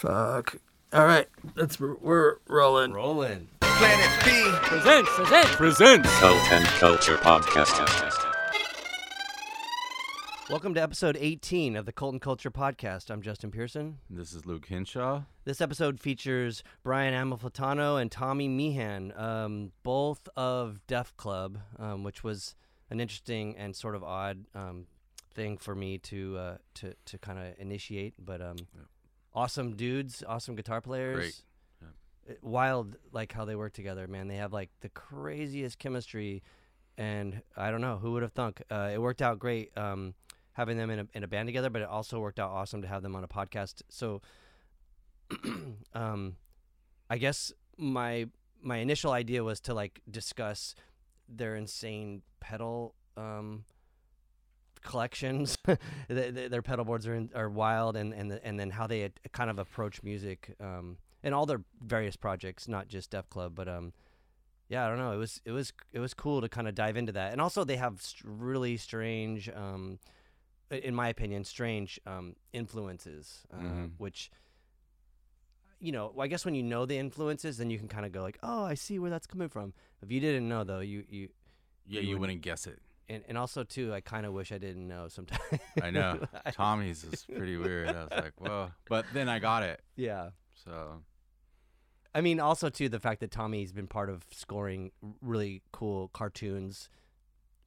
Fuck. All right, that's we're rolling. Rolling. Planet B. Presents, presents, presents. Cult and Culture Podcast. Welcome to episode 18 of the Cult and Culture Podcast. I'm Justin Pearson. This is Luke Hinshaw. This episode features Brian Amalfitano and Tommy Meehan, um, both of Def Club, um, which was an interesting and sort of odd um, thing for me to uh, to to kind of initiate. But um, awesome dudes, awesome guitar players. Great. It- Wild, like how they work together, man. They have like the craziest chemistry, and I don't know who would have thunk. Uh, it worked out great um, having them in a in a band together, but it also worked out awesome to have them on a podcast. So, um, I guess my my initial idea was to like discuss their insane pedal um, collections. Th- th- their pedal boards are in, are wild, and and the, and then how they had kind of approach music um, and all their various projects, not just Def Club, but um, yeah, I don't know. It was it was it was cool to kind of dive into that, and also they have st- really strange, um, in my opinion, strange um, influences, uh, Mhm. which. You know, I guess when you know the influences, then you can kind of go like, "Oh, I see where that's coming from." If you didn't know, though, you you Yeah, You you would- wouldn't guess it. And, and also too, I kind of wish I didn't know sometimes. I know. Tommy's is pretty weird. I was like, whoa. But then I got it. yeah. So I mean, also too, the fact that Tommy's been part of scoring really cool cartoons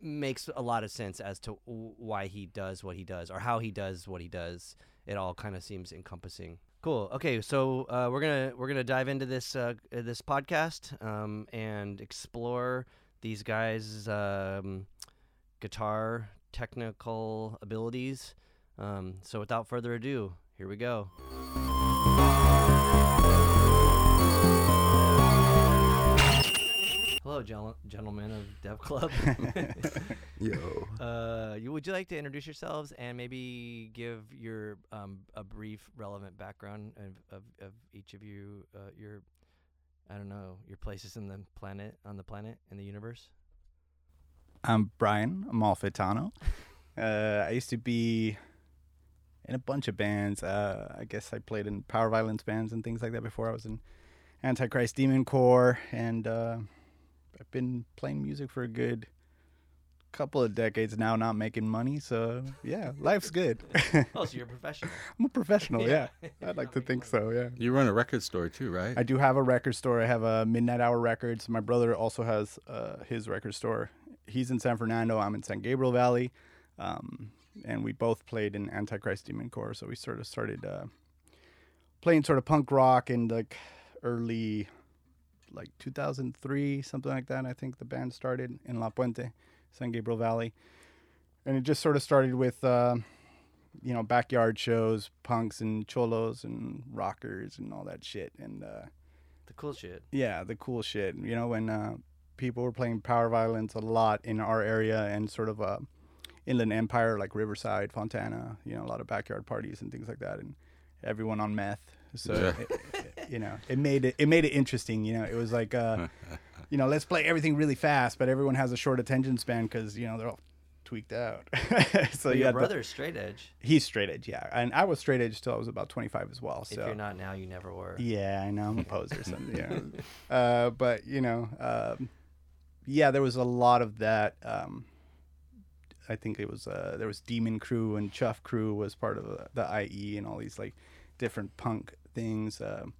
makes a lot of sense as to why he does what he does or how he does what he does. It all kind of seems encompassing. Cool. Okay, so uh, we're gonna we're gonna dive into this uh, this podcast um, and explore these guys' um, guitar technical abilities. Um, so without further ado, here we go. Hello, gentlemen of Def Club. Yo. uh, you, would you like to introduce yourselves and maybe give your um, a brief, relevant background of, of, of each of you, uh, your I don't know, your places in the planet, on the planet, in the universe? I'm Brian Amalfitano. Uh, I used to be in a bunch of bands. Uh, I guess I played in power violence bands and things like that before. I was in Antichrist Demon Core, and uh, I've been playing music for a good couple of decades now, not making money. So yeah, life's good. Oh, so you're a professional. I'm a professional. Yeah, You're I'd like to think money. so. Yeah. you run a record store too, right? I do have a record store. I have a Midnight Hour Records. My brother also has uh, his record store. He's in San Fernando. I'm in San Gabriel Valley, um, and we both played in Antichrist Demon Core. So we sort of started uh, playing sort of punk rock in like early, like 2003, something like that. I think the band started in La Puente, San Gabriel Valley, and it just sort of started with. Uh, you know, backyard shows, punks and cholos and rockers and all that shit. And uh, The cool shit. yeah, the cool shit. You know, when uh, people were playing power violence a lot in our area and sort of uh, Inland Empire, like Riverside, Fontana, you know, a lot of backyard parties and things like that. And everyone on meth. So, Yeah. it, it- you know, it made it, it made it interesting. You know, it was like, uh, you know, let's play everything really fast, but everyone has a short attention span because, you know, they're all tweaked out. so But you your had the- brother's straight edge. He's straight edge, yeah, and I was straight edge till I was about twenty five as well. If So you're not now, you never were. yeah, I know I'm a poser, so you know. Uh, but you know, um, yeah, there was a lot of that. Um, I think it was uh, there was Demon Crew and Chuff Crew was part of the, the IE and all these like different punk things. Um,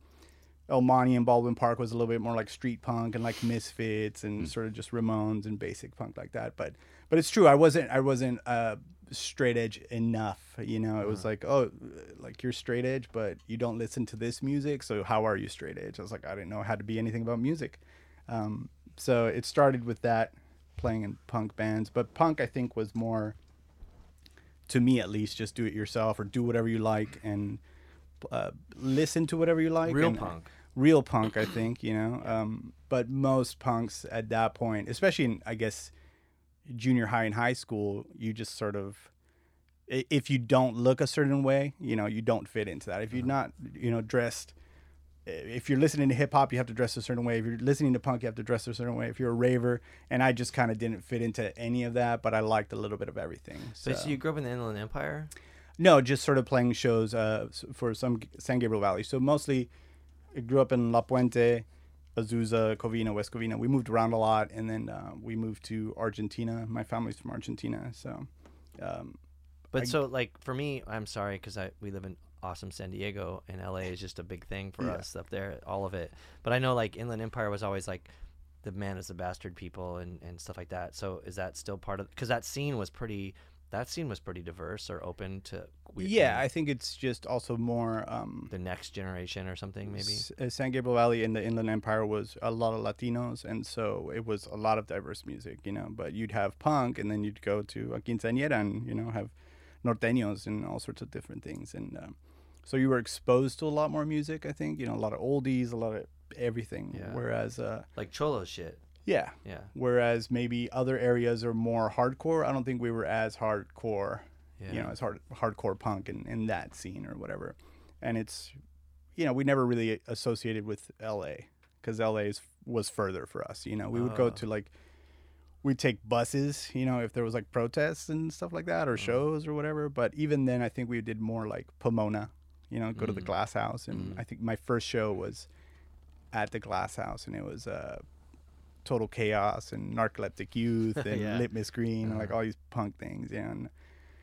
El Monte and Baldwin Park was a little bit more like street punk and like Misfits and sort of just Ramones and basic punk like that. But but it's true, I wasn't I wasn't uh, straight edge enough. You know, it was like oh, like you're straight edge, but you don't listen to this music. So how are you straight edge? I was like I didn't know how to be anything about music. Um, so it started with that playing in punk bands, but punk I think was more to me at least just do it yourself or do whatever you like and uh, listen to whatever you like. Real and- punk. Real punk, I think, you know. Um, but most punks at that point, especially in, I guess, junior high and high school, you just sort of, if you don't look a certain way, you know, you don't fit into that. If you're not, you know, dressed, if you're listening to hip hop, you have to dress a certain way. If you're listening to punk, you have to dress a certain way. If you're a raver, and I just kind of didn't fit into any of that, but I liked a little bit of everything. So, But so you grew up in the Inland Empire? No, just sort of playing shows uh, for some San Gabriel Valley. So mostly, I grew up in La Puente, Azusa, Covina, West Covina. We moved around a lot, and then uh, we moved to Argentina. My family's from Argentina, so um, But I- so like for me, I'm sorry because I we live in awesome San Diego and LA is just a big thing for Yeah. us up there, all of it. But I know like Inland Empire was always like the man is the bastard people and and stuff like that. So is that still part of because that scene was pretty that scene was pretty diverse or open to yeah, I think it's just also more. Um, the next generation or something maybe. S- uh, San Gabriel Valley in the Inland Empire was a lot of Latinos, and so it was a lot of diverse music, you know. But you'd have punk, and then you'd go to a quinceañera and you know have norteños and all sorts of different things, and um, so you were exposed to a lot more music. I think you know a lot of oldies, a lot of everything. Yeah. Whereas, uh, Like cholo shit. yeah, Yeah. whereas maybe other areas are more hardcore. I don't think we were as hardcore Yeah. you know, as hard hardcore punk in, in that scene or whatever. And it's, you know, we never really associated with L.A. because L.A. is, was further for us. You know, we would go Oh. to like, we'd take buses, you know, if there was like protests and stuff like that or shows or whatever. But even then, I think we did more like Pomona, you know, go to the Mm. Glass House. And Mm. I think my first show was at the Glass House, and it was uh, Total Chaos and Narcoleptic Youth and Yeah. Litmus Green and like Uh-huh. all these punk things. Yeah, and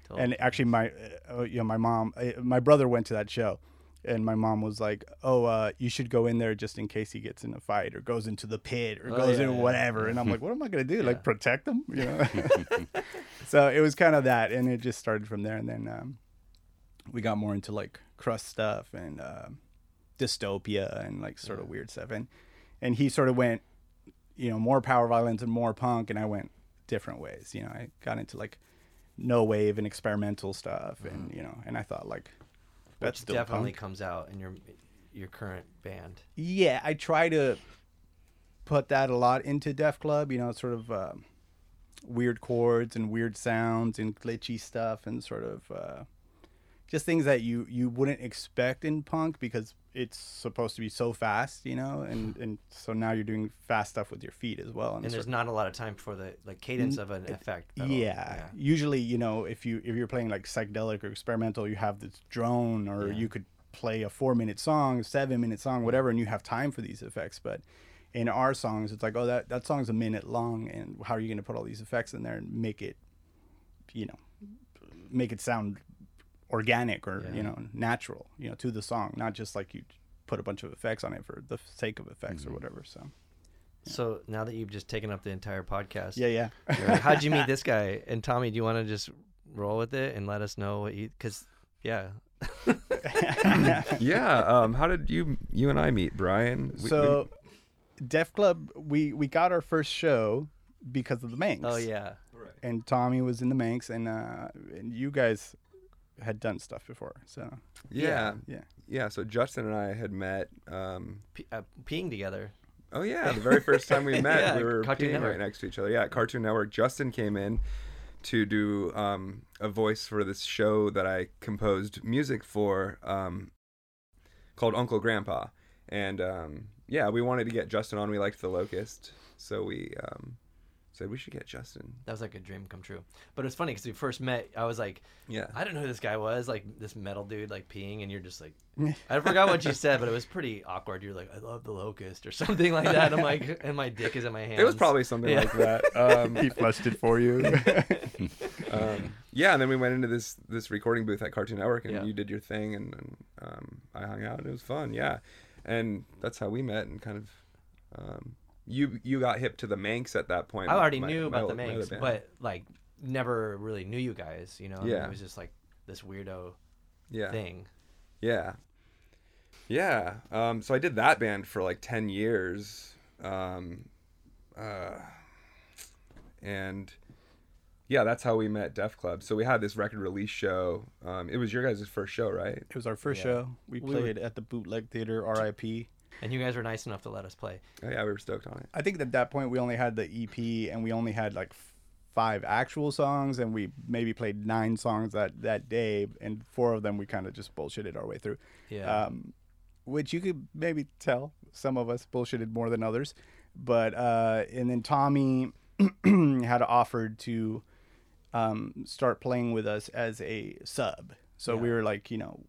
Totally. and actually my uh, you know my mom uh, my brother went to that show and my mom was like oh uh, you should go in there just in case he gets in a fight or goes into the pit or Oh, goes yeah, in yeah. whatever and i'm like what am i going to do like protect him you know so it was kind of that and it just started from there and then um, we got more into like crust stuff and um dystopia and like sort of weird stuff and and he sort of went you know more power violence and more punk and i went different ways you know i got into like no wave and experimental stuff and you know and i thought like that's still definitely punk. comes out in your your current band. yeah i try to put that a lot into def club you know sort of um, weird chords and weird sounds and glitchy stuff and sort of uh, just things that you you wouldn't expect in punk because it's supposed to be so fast you know and hmm. and so now you're doing fast stuff with your feet as well And sort there's not a lot of time for the like cadence of an effect. pedal. yeah. Usually, you know, if you if you're playing like psychedelic or experimental, you have this drone, or Yeah. you could play a four minute song, seven minute song, whatever, and you have time for these effects. But in our songs, it's like, oh, that that song's a minute long, and how are you going to put all these effects in there and make it, you know, make it sound organic or Yeah. you know natural, you know, to the song, not just like you put a bunch of effects on it for the sake of effects or whatever. So So now that you've just taken up the entire podcast, yeah, yeah. like, how'd you meet this guy? And Tommy, do you want to just roll with it and let us know what you? Because yeah, yeah. Um, how did you you and I meet, Brian? We- we- so def club we we got our first show because of the manx oh yeah, and tommy was in the manx and uh and you guys had done stuff before so yeah, yeah yeah. So Justin and I had met. Um, P- uh, peeing together. oh yeah, the very first time we met, Yeah, we were Cartoon peeing Network. right next to each other. Yeah, Cartoon Network. Justin came in to do um, a voice for this show that I composed music for, um, called Uncle Grandpa, and um, yeah, we wanted to get Justin on. We liked the Locust, so we um, said we should get Justin. That was like a dream come true. But it's funny because we first met. I was like, Yeah. I didn't know who this guy was. Like this metal dude, like peeing, and you're just like, I forgot what you said, but it was pretty awkward. You're like, I love the locust or something like that. I'm like, and my dick is in my hand. It was probably something Yeah. like that. Um, he flushed it for you um, yeah, and then we went into this this recording booth at Cartoon Network, and Yeah. you did your thing, and, and um, I hung out, and it was fun. Yeah, and that's how we met, and kind of um, you you got hip to the Manx at that point. I already my- knew my about the my other Manx, but like never really knew you guys. You know, I mean, Yeah. it was just like this weirdo yeah, thing. yeah, yeah. Um, so I did that band for like ten years, um, uh, and yeah, that's how we met Def Club. So we had this record release show. Um, it was your guys' first show, right? it was our first Yeah. show we We were- played at the bootleg theater rip And you guys were nice enough to let us play. Oh, yeah, we were stoked on it. i think at that point we only had the ep and we only had like five actual songs and we maybe played nine songs that that day and four of them we kind of just bullshitted our way through Yeah. um, which you could maybe tell some of us bullshitted more than others. But uh, and then Tommy had offered to um, start playing with us as a sub. So we were like, you know,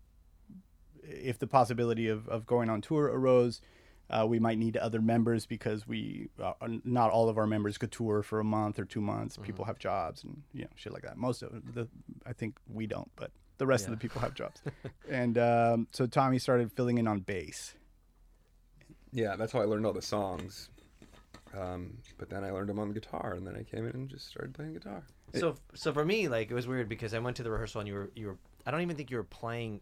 if the possibility of, of going on tour arose, uh, we might need other members because we uh, not all of our members could tour for a month or two months. Mm-hmm. People have jobs and you know shit like that. Most of the I think we don't, but the rest Yeah. of the people have jobs. and um, so Tommy started filling in on bass. Yeah, that's how I learned all the songs. Um, but then I learned them on guitar, and then I came in and just started playing guitar. So so for me, like it was weird because I went to the rehearsal and you were you were I don't even think you were playing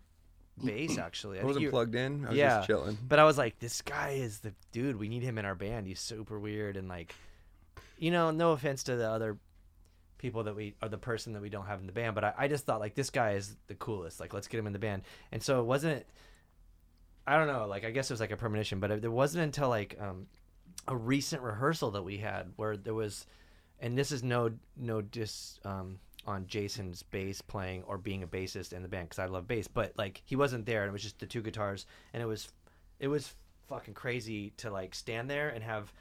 bass actually. I I wasn't you- plugged in. I was yeah, just chilling. But I was like, this guy is the dude. We need him in our band. He's super weird and like, you know, no offense to the other people that we are the person that we don't have in the band, but I, I just thought like this guy is the coolest. Like, let's get him in the band. And so it wasn't. I don't know. Like, I guess it was like a premonition, but it, it wasn't until like um, a recent rehearsal that we had where there was, and this is no no dis um, on Jason's bass playing or being a bassist in the band because I love bass, but like he wasn't there and it was just the two guitars and it was it was fucking crazy to like stand there and have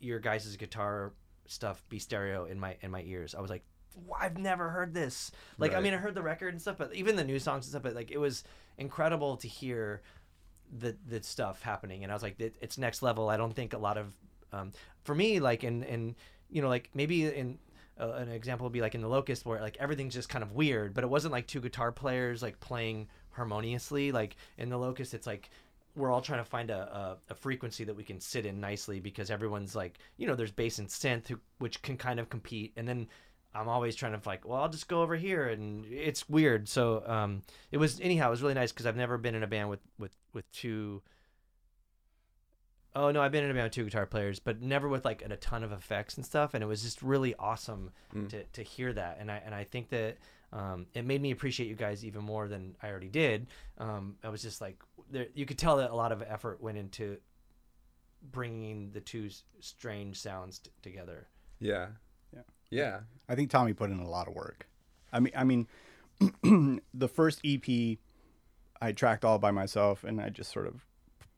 your guys' guitar stuff be stereo in my in my ears. I was like, I've never heard this. Like, I mean, I heard the record and stuff, but even the new songs and stuff. But like, it was incredible to hear the the stuff happening. And I was like, it, it's next level. I don't think a lot of um, for me, like in in you know, like maybe in uh, an example would be like in the Locust where like everything's just kind of weird, but it wasn't like two guitar players like playing harmoniously. Like in the Locust, it's like we're all trying to find a, a, a frequency that we can sit in nicely because everyone's like you know there's bass and synth which can kind of compete and then i'm always trying to like well i'll just go over here and it's weird so um it was anyhow it was really nice because i've never been in a band with with with two oh no i've been in a band with two guitar players but never with like a ton of effects and stuff and it was just really awesome Mm. to, to hear that and i and i think that um, it made me appreciate you guys even more than I already did. Um, I was just like, there, you could tell that a lot of effort went into bringing the two strange sounds t- together. Yeah. Yeah. Yeah. I think Tommy put in a lot of work. I mean, I mean, the first EP I tracked all by myself, and I just sort of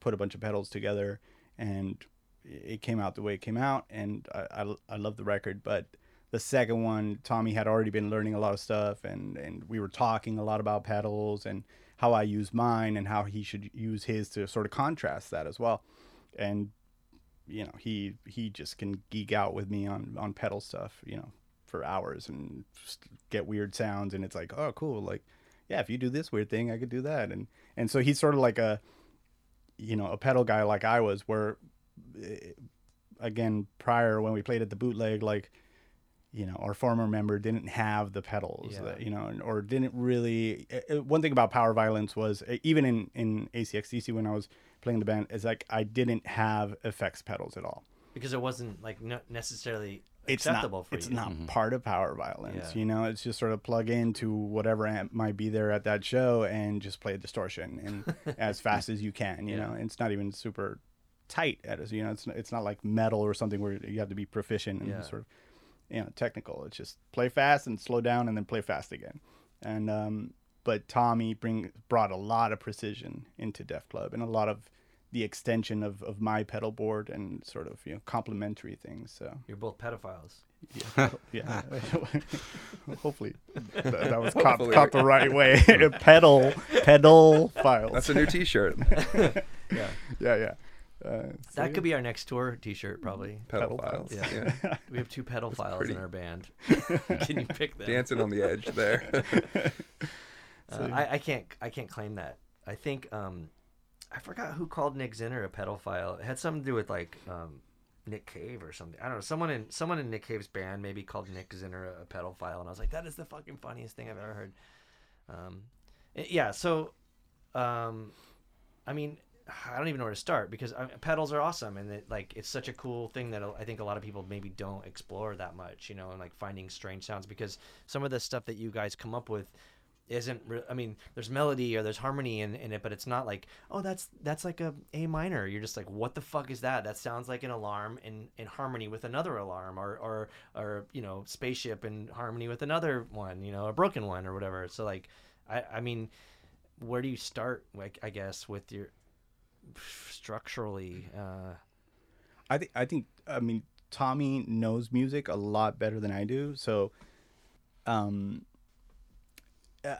put a bunch of pedals together, and it came out the way it came out, and I I, I love the record. But the second one, Tommy had already been learning a lot of stuff, and and we were talking a lot about pedals and how I use mine and how he should use his to sort of contrast that as well, and you know he he just can geek out with me on on pedal stuff you know for hours and get weird sounds and it's like oh cool like yeah if you do this weird thing i could do that and and so he's sort of like a you know a pedal guy like i was where eh, again prior when we played at the bootleg like you know our former member didn't have the pedals Yeah. that, you know or didn't really eh, eh, one thing about power violence was even in in acxdc when i was playing the band is like i didn't have effects pedals at all because it wasn't like necessarily it's acceptable not for it's you. not part of power violence Yeah. you know it's just sort of plug into whatever amp might be there at that show and just play a distortion and as fast as you can you Yeah. know it's not even super tight at us you know it's it's not like metal or something where you have to be proficient and Yeah. sort of you know technical it's just play fast and slow down and then play fast again and um but tommy bring brought a lot of precision into def club and a lot of the extension of, of my pedal board and sort of you know complementary things so You're both pedophiles. yeah, yeah. Hopefully, that, that was caught, Hopefully. caught the right way. pedal, pedal files. That's a new T-shirt. Yeah, yeah, yeah. Uh, so that could be our next tour T-shirt probably. Pedal Pedal files. files. Yeah. We have two pedophiles pretty. in our band. Can you pick them? Dancing on the edge there. Uh, I, I can't I can't claim that. I think um, I forgot who called Nick Zinner a pedophile. It had something to do with like um, Nick Cave or something. I don't know. Someone in someone in Nick Cave's band maybe called Nick Zinner a pedophile, and I was like, that is the fucking funniest thing I've ever heard. Um, eh, yeah. So, um, I mean, I don't even know where to start because I, pedals are awesome, and it, like it's such a cool thing that I think a lot of people maybe don't explore that much, you know, and like finding strange sounds because some of the stuff that you guys come up with isn't re- I mean there's melody or there's harmony in, in it but it's not like oh that's that's like a A minor. You're just like what the fuck is that? That sounds like an alarm in in harmony with another alarm or or or you know spaceship in harmony with another one you know a broken one or whatever. So like I I mean where do you start like I guess with your structurally uh? I think I think I mean Tommy knows music a lot better than I do. So, um,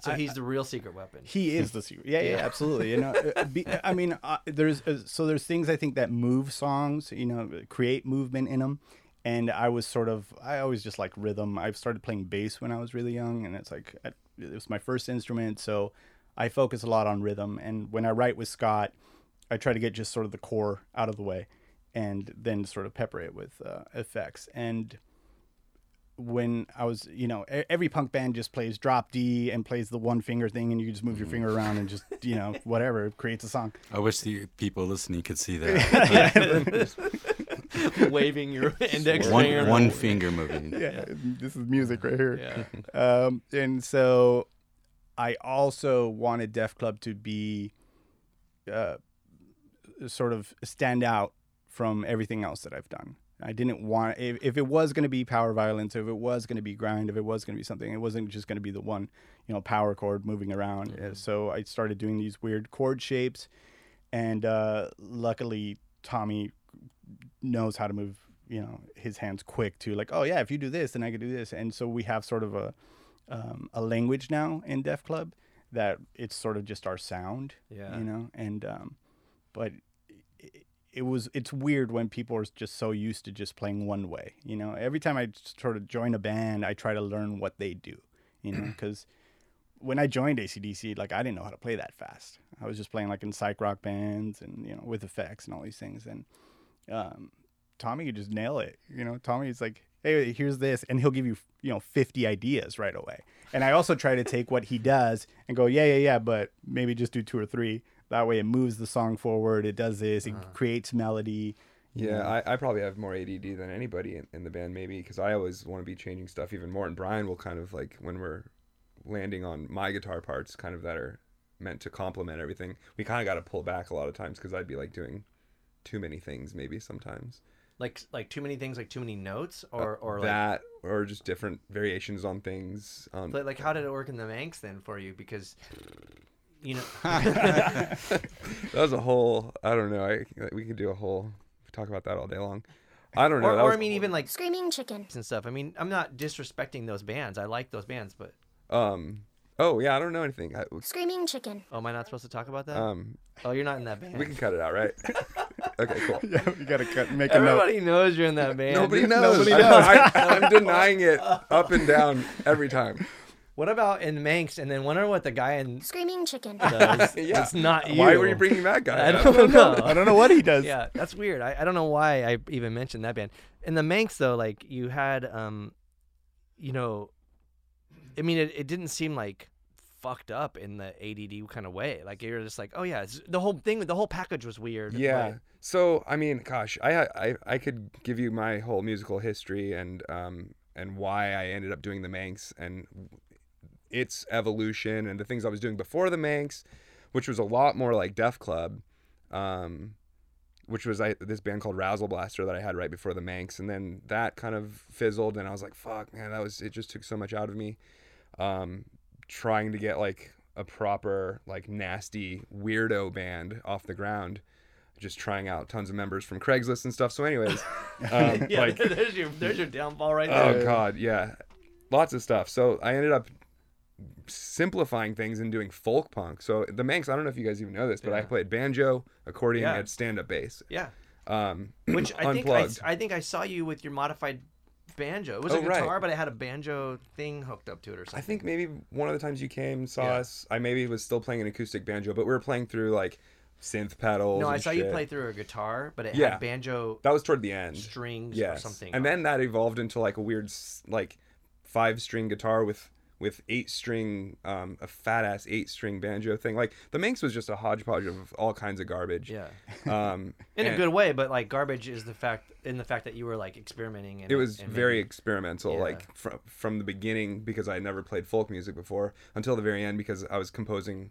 So he's the real secret weapon. He is the secret. Yeah, yeah, Yeah. absolutely. You know, uh, be, I mean, uh, there's uh, so there's things I think that move songs. You know, create movement in them. And I was sort of, I always just like rhythm. I started playing bass when I was really young, and it's like I, it was my first instrument, so I focus a lot on rhythm. And when I write with Scott, I try to get just sort of the core out of the way, and then sort of pepper it with uh, effects. And when I was, you know, e- every punk band just plays drop D and plays the one finger thing, and you just move your finger around and just, you know, whatever creates a song. I wish the people listening could see that. Waving your index finger. one one finger moving. Yeah, this is music right here. Yeah. Um, and so I also wanted Def Club to be uh, sort of stand out from everything else that I've done. I didn't want if, if it was going to be power violence, if it was going to be grind, if it was going to be something, it wasn't just going to be the one, you know, power chord moving around. Uh, So I started doing these weird chord shapes, and uh, luckily Tommy knows how to move, you know, his hands quick to like, oh yeah, if you do this, then I could do this, and so we have sort of a um, a language now in Def Club that it's sort of just our sound, Yeah. you know, and um, but it, was it's weird when people are just so used to just playing one way, you know. Every time I sort of join a band, I try to learn what they do, you know, because when I joined ACDC, like I didn't know how to play that fast. I was just playing like in psych rock bands and you know with effects and all these things. And um, Tommy could just nail it. You know, Tommy's like, hey, here's this, and he'll give you you know 50 ideas right away. And I also try to take what he does and go, yeah, yeah, yeah, but maybe just do two or three. That way, it moves the song forward. It does this. It creates melody. Yeah, know. I, I probably have more ADD than anybody in, in the band, maybe, because I always want to be changing stuff even more. And Brian will kind of like when we're landing on my guitar parts, kind of that are meant to complement everything. We kind of got to pull back a lot of times because I'd be like doing too many things, maybe sometimes. Like like too many things, like too many notes, or or like, that, or just different variations on things. Um, but like how did it work in the Manx then for you? Because you know, that was a whole. I don't know. I we could do a whole talk about that all day long. I don't know. or, or was- I mean even like Screaming chicken. and stuff. I mean, I'm not disrespecting those bands. I like those bands, but um. Oh yeah, I don't know anything. I, Screaming chicken. oh, am I not supposed to talk about that? um, oh, you're not in that band. we can cut it out, right? okay, cool. yeah, you gotta cut, make a note. Everybody knows you're in that band. Nobody knows. Nobody I, I, I'm denying it up and down every time. What about in Manx? And then wonder what the guy in Screaming chicken. does. Yeah. It's not you. Why were you bringing that guy? I up? don't know. I don't know what he does. yeah, that's weird. I, I don't know why I even mentioned that band. In the Manx though, like you had um you know I mean it, it didn't seem like fucked up in the ADD kind of way. Like you're just like, "Oh yeah, it's, the whole thing the whole package was weird." Yeah. but- So I mean, gosh, I I I could give you my whole musical history and um and why I ended up doing the Manx and its evolution and the things I was doing before the Manx, which was a lot more like Def Club, um, which was I, this band called Razzle Blaster that I had right before the Manx, and then that kind of fizzled, and I was like, fuck, man, that was it. Just took so much out of me. Um, trying to get like a proper like nasty weirdo band off the ground just trying out tons of members from Craigslist and stuff. So, anyways, um, Yeah, like, there's your there's your downfall right there. oh god, yeah, lots of stuff. So I ended up simplifying things and doing folk punk. So the Manx, I don't know if you guys even know this, but I played banjo, accordion, Yeah. and stand up bass. Yeah. Um, Which I think I. I think I saw you with your modified banjo. It was Oh, a right. guitar, but it had a banjo thing hooked up to it or something. I think maybe one of the times you came saw Yeah. us, I maybe was still playing an acoustic banjo, but we were playing through like synth pedals. No, I saw you play through a guitar, but it Yeah. had banjo That was toward the end. strings yes. or something. And then that evolved into like a weird like five string guitar with with eight string um a fat ass eight string banjo thing. Like the Manx was just a hodgepodge of all kinds of garbage. yeah, Um in a good way, but like garbage is the fact in the fact that you were like experimenting. And It was and very experimental, Yeah. like from from the beginning because I had never played folk music before until the very end because I was composing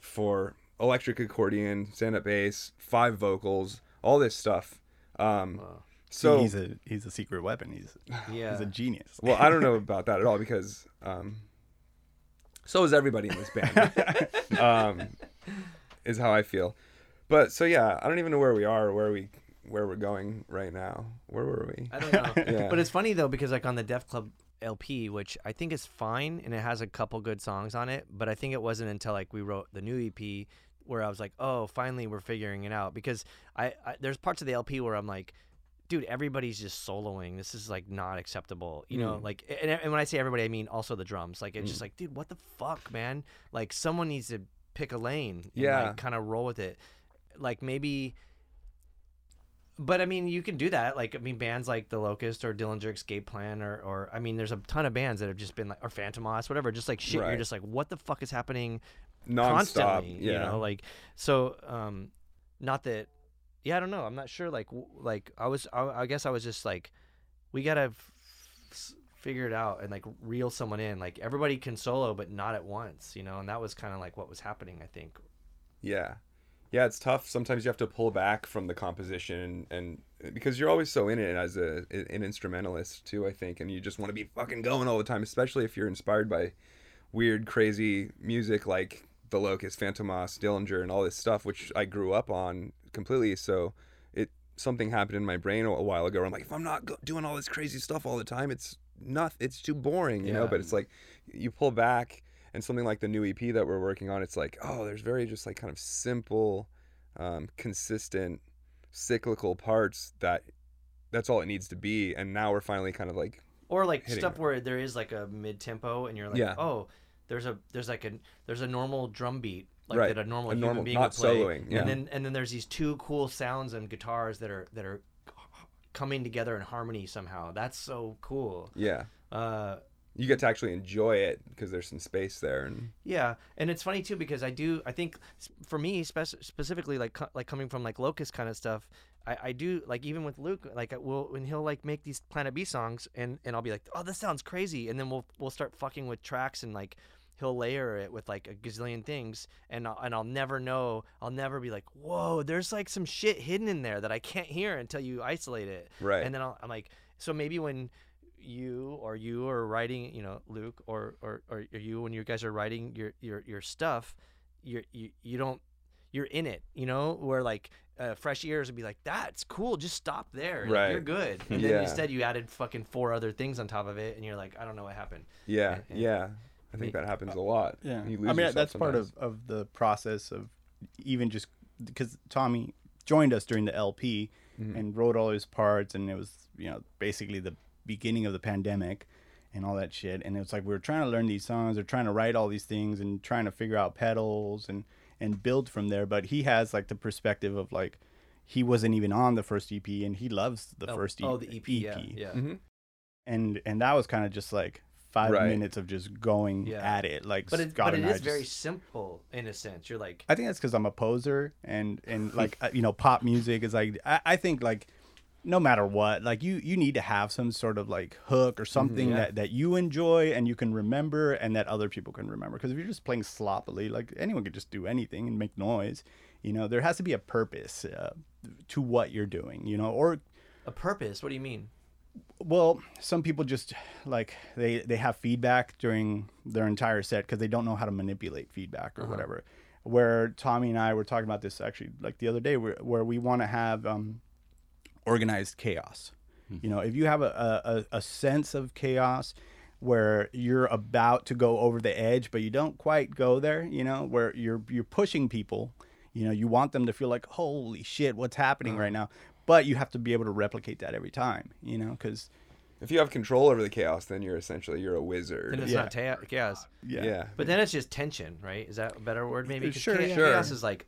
for electric accordion, stand up bass, five vocals, all this stuff. Um, Wow. So he's a he's a secret weapon. He's yeah. he's a genius. Well, I don't know about that at all because um, so is everybody in this band. um, is how I feel. But so yeah, I don't even know where we are, or where we where we're going right now. Where were we? I don't know. Yeah. But it's funny though because like on the Def Club LP, which I think is fine and it has a couple good songs on it. But I think it wasn't until like we wrote the new EP where I was like, oh, finally we're figuring it out because I, I there's parts of the LP where I'm like. Dude, everybody's just soloing. This is like not acceptable, you know. Mm. Like, and, and when I say everybody, I mean also the drums. Like, it's Mm. just like, dude, what the fuck, man? Like, someone needs to pick a lane, and, Yeah. like, kind of roll with it. Like, maybe but I mean, you can do that. Like, I mean, bands like The Locust or Dillinger Escape Plan, or, or I mean, there's a ton of bands that have just been like, or Fantômas, whatever, just like shit. Right. You're just like, what the fuck is happening Nonstop. constantly? Yeah. You know, like, so, um, not that, yeah, I don't know. I'm not sure. Like, like I was, I, I guess I was just like, we gotta f- figure it out and like reel someone in. Like, everybody can solo, but not at once, you know. And that was kind of like what was happening, I think. Yeah. Yeah, it's tough. Sometimes you have to pull back from the composition and uh, because you're always so in it as a an instrumentalist too, I think, and you just want to be fucking going all the time, especially if you're inspired by weird, crazy music like The Locust, Fantômas, Dillinger, and all this stuff, which I grew up on completely. So it something happened in my brain a while ago. Where I'm like, if I'm not go- doing all this crazy stuff all the time, it's not. It's too boring, you know. But it's like you pull back and something like the new EP that we're working on, it's like, oh, there's very just like kind of simple, um, consistent, cyclical parts that that's all it needs to be. And now we're finally kind of like, or like stuff it. where there is like a mid tempo and you're like Yeah. oh there's a there's like a there's a normal drum beat like Right. that a normal A human normal- being not would play soloing, yeah. and then and then there's these two cool sounds and guitars that are that are coming together in harmony somehow that's so cool yeah, uh you get to actually enjoy it because there's some space there. And yeah and it's funny too because i do i think for me spec- specifically like like coming from like locust kind of stuff I, I do like even with Luke like uh, I will when he'll like make these Planet B songs and and I'll be like oh this sounds crazy and then we'll we'll start fucking with tracks and like he'll layer it with like a gazillion things and I'll, and I'll never know I'll never be like whoa there's like some shit hidden in there that I can't hear until you isolate it Right. and then I'll, I'm like so maybe when you or you are writing you know Luke or or, or you when you guys are writing your your your stuff you're you, you don't you're in it you know where like uh, fresh ears would be like that's cool just stop there Right. you're good and then Yeah. instead you added fucking four other things on top of it and you're like I don't know what happened yeah, And- yeah, I think that happens a lot. Yeah, You I mean yourself that's part of, of the process of even just because Tommy joined us during the LP Mm-hmm. and wrote all his parts, and it was you know basically the beginning of the pandemic and all that shit. And it's like we were trying to learn these songs, or trying to write all these things, and trying to figure out pedals and and build from there. But he has like the perspective of like he wasn't even on the first EP, and he loves the oh, first EP. oh the EP, yeah yeah Mhm. and and that was kind of just like five Right. minutes of just going Yeah. at it like but it, Scott but it and I is very simple in a sense you're like I think that's because I'm a poser and and like uh, you know pop music is like I, I think like no matter what like you you need to have some sort of like hook or something Yeah. that that you enjoy and you can remember and that other people can remember. Because if you're just playing sloppily like anyone could just do anything and make noise you know there has to be a purpose uh, to what you're doing you know or a purpose? What do you mean? Well some people just like they they have feedback during their entire set because they don't know how to manipulate feedback or whatever. Where tommy and i were talking about this actually like the other day where, where we want to have um, organized chaos you mm-hmm. know if you have a, a, a a sense of chaos where you're about to go over the edge but you don't quite go there you know where you're you're pushing people you know you want them to feel like holy shit what's happening uh-huh. right now but you have to be able to replicate that every time you know because If you have control over the chaos, then you're essentially you're a wizard. then it's Yeah. not ta- chaos yeah, yeah. But then it's just tension, right? Is that a better word? Maybe 'Cause Sure, cha- yeah. chaos is like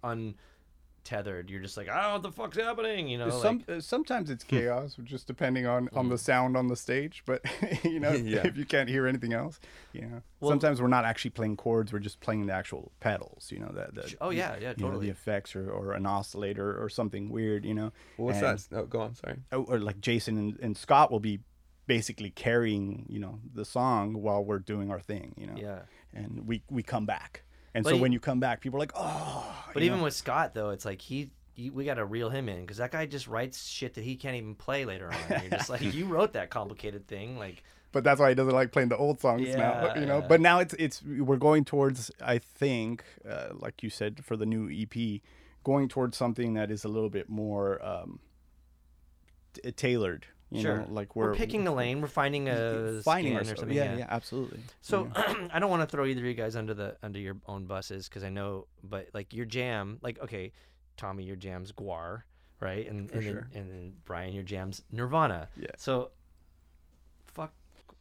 untethered. You're just like, oh, what the fuck's happening, you know? Some, like, sometimes it's chaos, just depending on, on mm-hmm. the sound on the stage. But you know, Yeah. if you can't hear anything else, you know, Well- sometimes we're not actually playing chords; we're just playing the actual pedals. You know, that the, oh yeah, yeah, you know, totally. the effects or, or an oscillator or something weird. You know, Well, what's And- that? Oh, go on. Sorry. or, or like Jason and, and Scott will be basically carrying you know the song while we're doing our thing. You know, Yeah. and we we come back. And But so he- when you come back, people are like, "Oh!" But even know? with Scott though, it's like he, he we got to reel him in because that guy just writes shit that he can't even play later on. You're just like, you wrote that complicated thing, like. but that's why he doesn't like playing the old songs now Yeah, you know yeah. but now it's it's we're going towards i think uh, like you said for the new ep going towards something that is a little bit more um, t- tailored You sure. know, like we're, we're, picking a lane. We're finding a finding or something. Yeah, yeah, absolutely. So Yeah. I don't want to throw either of you guys under the under your own buses because I know, but like your jam, like okay, Tommy, your jam's Gwar, right? And For and, sure. then, and then Brian, your jam's Nirvana. Yeah. So, fuck.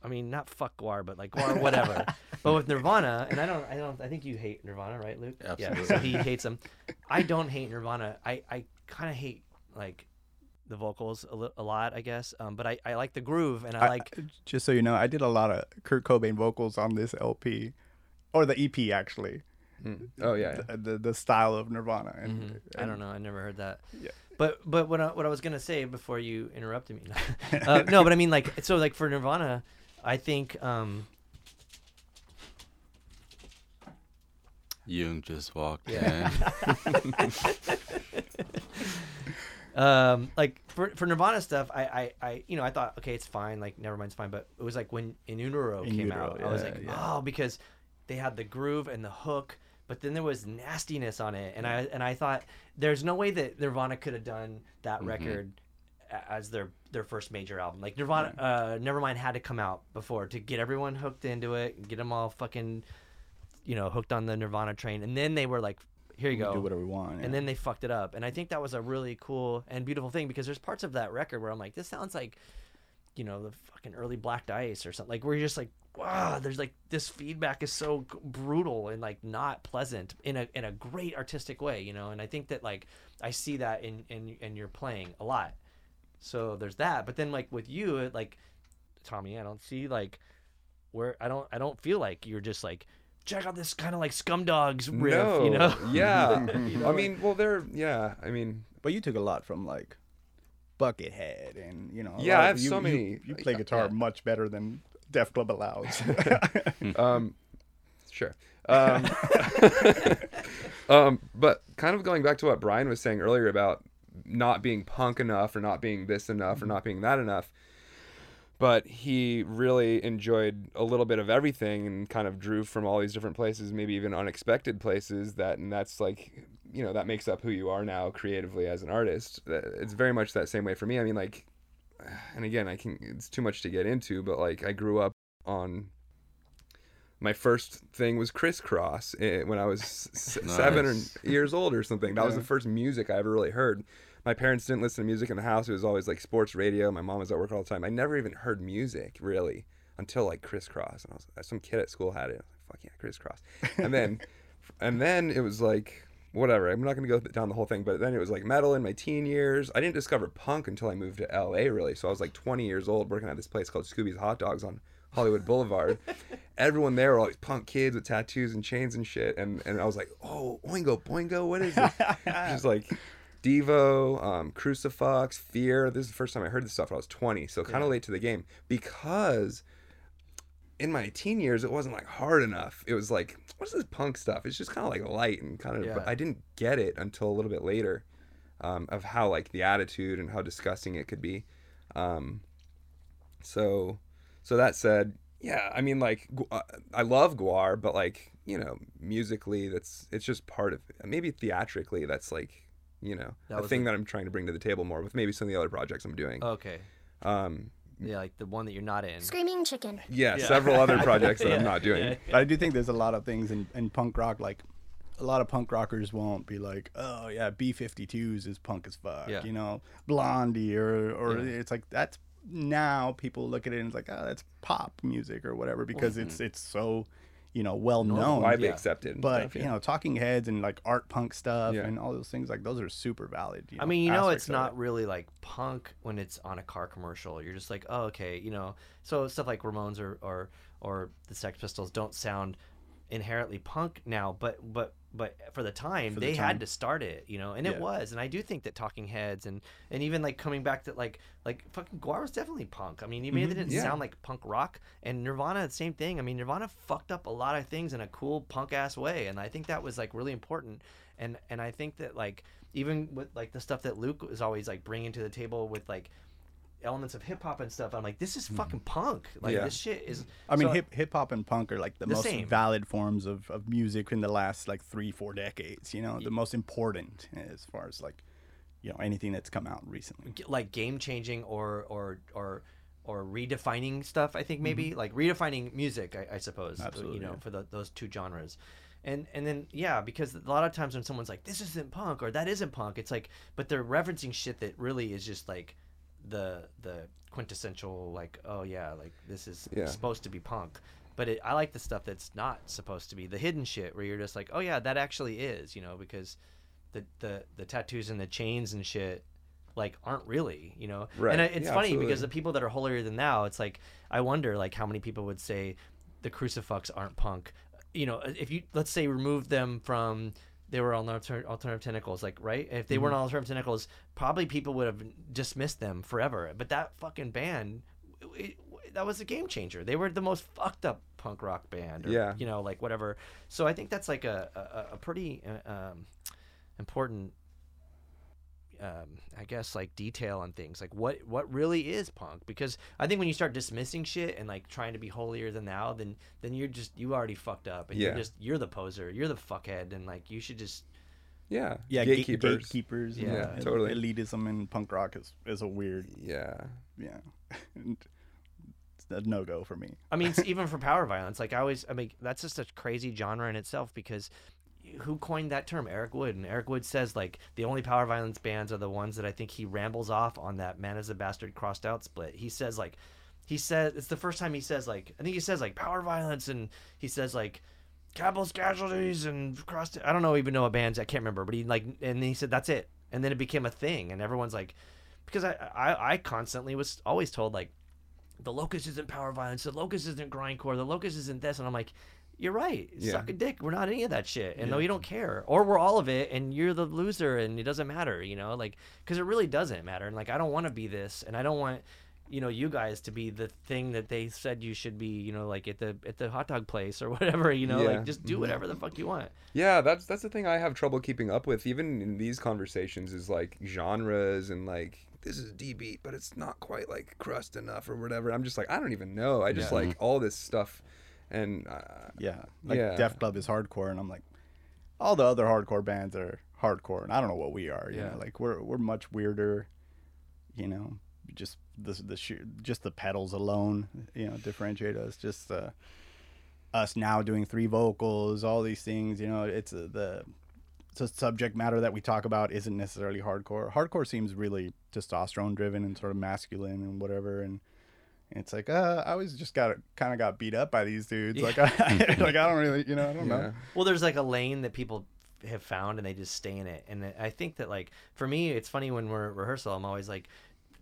I mean, not fuck Gwar, but like Gwar, whatever. but with Nirvana, and I don't, I don't, I think you hate Nirvana, right, Luke? Yeah. So he hates them. I don't hate Nirvana. I I kind of hate like the vocals a, li- a lot, I guess. Um, but I, I like the groove and I, I- like just so you know, I did a lot of Kurt Cobain vocals on this LP, or the EP actually. Mm. Oh yeah. The, the the style of Nirvana. And, Mhm. I don't know. I never heard that. Yeah. But but what I, what I was gonna say before you interrupted me. uh, no, but I mean like so like for Nirvana, I think um Jung just walked Yeah. in. um like for for Nirvana stuff, I I, I you know I thought okay it's fine like never mind, it's fine, but it was like when In Utero In came Utero, out, I was like yeah. oh because they had the groove and the hook. But then there was nastiness on it, and I and I thought there's no way that Nirvana could have done that Mm-hmm. record as their their first major album. Like Nirvana, uh, Nevermind had to come out before to get everyone hooked into it, get them all fucking, you know, hooked on the Nirvana train, and then they were like, "Here you We go." do whatever we want. and then they fucked it up, and I think that was a really cool and beautiful thing because there's parts of that record where I'm like, "This sounds like." You know the fucking early Black Dice or something like where you're just like, wow, there's like this feedback is so brutal and like not pleasant in a in a great artistic way, you know. And I think that like I see that in in in your playing a lot. So there's that. But then like with you, it, like Tommy, I don't see like where I don't I don't feel like you're just like check out this kind of like Scumdogs riff, no. you know? Yeah. You know, I mean, well, they're yeah. I mean, But you took a lot from like Buckethead and you know. Yeah, I have you, so you- many- You, play guitar yeah. much better than Def Club allows. um, sure. Um, um, but kind of going back to what Brian was saying earlier about not being punk enough or not being this enough or not being that enough. But he really enjoyed a little bit of everything and kind of drew from all these different places, maybe even unexpected places. That and that's like, you know, that makes up who you are now creatively as an artist. It's very much that same way for me. I mean, like, and again, I can. It's too much to get into, but like, I grew up on my first thing was Kris Kross eh, when I was s- seven or years old or something. That was the first music I ever really heard. My parents didn't listen to music in the house. It was always like sports radio. My mom was at work all the time. I never even heard music really until like Kris Kross. And I was uh, some kid at school had it. I was like, fuck yeah, Kris Kross. And then, and then it was like whatever. I'm not gonna go down the whole thing, but then it was like metal in my teen years. I didn't discover punk until I moved to LA really. So I was like 20 years old working at this place called Skooby's Hot Dogs on Hollywood Boulevard. Everyone there were all these punk kids with tattoos and chains and shit. And and I was like, oh, Oingo Boingo, what is this? Just like Devo, um, Crucifix, Fear. This is the first time I heard this stuff when I was 20, so kind of late to the game because in my teen years it wasn't like hard enough. It was like, what's this punk stuff? It's just kind of like light and kind of. Yeah. But I didn't get it until a little bit later, um, of how like the attitude and how disgusting it could be. Um, so, so that said, yeah, I mean, like, uh, I love Gwar, but like, you know, musically, that's it's just part of. Maybe theatrically, that's like, you know, That a thing the- that I'm trying to bring to the table more with maybe some of the other projects I'm doing. Okay. Um, Yeah, like the one that you're not in. Screaming chicken. yeah, several other projects that I'm not doing. yeah. But I do think there's a lot of things in, in punk rock like a lot of punk rockers won't be like, oh yeah, B52s is punk as fuck, Yeah. you know, Blondie or or Yeah. it's like that's now people look at it and it's like, oh, that's pop music or whatever because it's it's so you know well known. Widely Yeah. accepted. and But stuff, yeah. you know, Talking Heads and like art punk stuff Yeah. and all those things like those are super valid. You I mean, you know, it's not it. really like punk when it's on a car commercial. You're just like, oh, okay, you know. So stuff like Ramones or or or the Sex Pistols don't sound inherently punk now, but but but for the time For the they time. had to start it, you know, and it was. And I do think that Talking Heads and and even like coming back to like like fucking Gwar was definitely punk. I mean, even they mm-hmm. didn't Yeah. sound like punk rock, and Nirvana the same thing. I mean, Nirvana fucked up a lot of things in a cool punk ass way, and I think that was like really important. And and I think that like even with like the stuff that Luke was always like bringing to the table with like elements of hip hop and stuff, I'm like, this is fucking punk. Like Yeah. this shit is. I mean, so- hip hip hop and punk are like the, The most same. valid forms of, of music in the last like three four decades. You know, the most important as far as like, you know anything that's come out recently. g- like game changing or or or or redefining stuff. I think maybe like redefining music. I, I suppose Mm-hmm. Absolutely, you know yeah. for the, those two genres. And, and then yeah because a lot of times when someone's like this isn't punk or that isn't punk it's like but they're referencing shit that really is just like the the quintessential like oh yeah like this is Yeah. supposed to be punk. But it, I like the stuff that's not supposed to be. The hidden shit where you're just like oh yeah that actually is you know because the the the tattoos and the chains and shit like aren't really you know? Right. and I, it's Yeah, funny because the people that are holier than thou it's like i wonder like how many people would say the crucifix aren't punk. You know if you let's say remove them from they were on alter- alternative tentacles like right if they weren't Mm-hmm. on alternative tentacles probably people would have dismissed them forever but that fucking band it, that was a game changer they were the most fucked up punk rock band or, Yeah. you know like whatever so i think that's like a, a, a pretty uh, um, important um, I guess like detail on things like what what really is punk because I think when you start dismissing shit and like trying to be holier than thou then then you're just you already fucked up and you're just you're the poser you're the fuckhead and like you should just Yeah. Yeah, Gatekeepers. gatekeepers. Yeah, and totally. Elitism in punk rock is is a weird, Yeah. yeah, and it's a no go for me. I mean, even for power violence, like I always, I mean, that's just a crazy genre in itself because who coined that term? Eric Wood. And Eric Wood says like the only power violence bands are the ones that I think he rambles off on that Man is a Bastard crossed out split. He says like, he says it's the first time he says like, I think he says like power violence and he says like. Capitalist casualties and crossed. I don't know even know what bands. I can't remember, but he like, and he said that's it, and then it became a thing, and everyone's like, because I I, I constantly was always told like, the locust isn't power violence, the locust isn't grindcore, the locust isn't this, and I'm like, you're right, Yeah. suck a dick. We're not any of that shit, and no, you don't care, or we're all of it, and you're the loser, and it doesn't matter, you know, like because it really doesn't matter, and like I don't want to be this, and I don't want. You know, you guys to be the thing that they said you should be. You know, like at the at the hot dog place or whatever. You know, Yeah. like just do mm-hmm. whatever the fuck you want. Yeah, that's that's the thing I have trouble keeping up with, even in these conversations, is like genres and like this is D beat, but it's not quite like crust enough or whatever. I'm just like I don't even know. I just Yeah. like mm-hmm. all this stuff, and uh, Yeah, like Yeah. Def Club is hardcore, and I'm like, all the other hardcore bands are hardcore, and I don't know what we are. You Yeah. know, like we're we're much weirder. You know, just the the sheer, just the pedals alone, you know, differentiate us. Just uh, us now doing three vocals, all these things. You know, it's uh, the the subject matter that we talk about isn't necessarily hardcore. Hardcore seems really testosterone driven and sort of masculine and whatever, and it's like uh, I always just got kind of got beat up by these dudes. Like I, like I don't really, you know, I don't yeah, know. Well, there's like a lane that people have found and they just stay in it. And I think that like for me, it's funny when we're at rehearsal, I'm always like,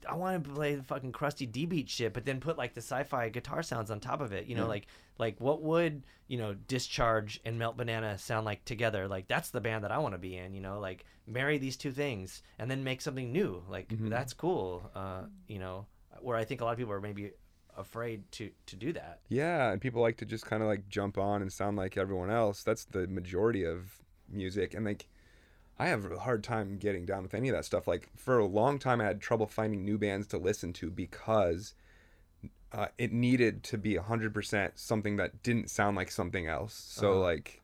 I want to play the fucking crusty D beat shit, but then put like the sci-fi guitar sounds on top of it. You know, like like what would you know Discharge and Melt Banana sound like together? Like that's the band that I want to be in. You know, like marry these two things and then make something new. Like that's cool. Uh, you know, where I think a lot of people are maybe afraid to to do that. yeah, and people like to just kind of like jump on and sound like everyone else. That's the majority of music, and like I have a hard time getting down with any of that stuff. Like for a long time, I had trouble finding new bands to listen to because uh, it needed to be hundred percent something that didn't sound like something else. So Uh-huh. like,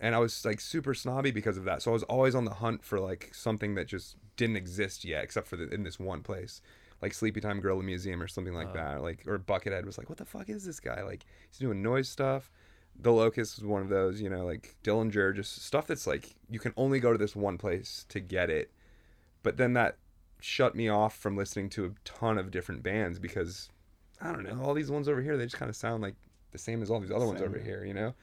and I was like super snobby because of that. So I was always on the hunt for like something that just didn't exist yet, except for the, in this one place, like Sleepytime Gorilla Museum or something like uh-huh. that. Like or Buckethead was like, what the fuck is this guy? Like he's doing noise stuff. The Locust was one of those, you know, like Dillinger, just stuff that's like you can only go to this one place to get it. But then that shut me off from listening to a ton of different bands because I don't know, all these ones over here they just kind of sound like the same as all these other ones over here, you know.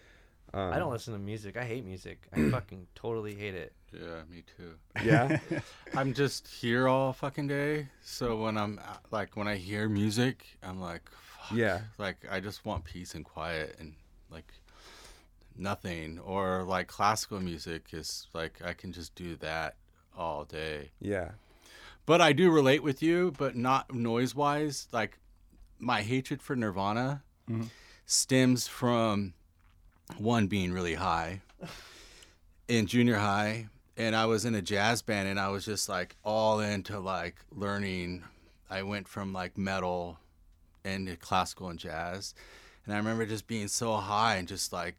Um, I don't listen to music. I hate music. I fucking totally hate it. Yeah, me too. Yeah, I'm just here all fucking day. So when I'm uh, like when I hear music, I'm like, fuck. Yeah. Like I just want peace and quiet and like nothing. Or like classical music is like I can just do that all day. yeah, But I do relate with you, but not noise wise. Like my hatred for Nirvana stems from one being really high in junior high. And I was in a jazz band and I was just like all into like learning. I went from like metal into classical and jazz. And I remember just being so high and just like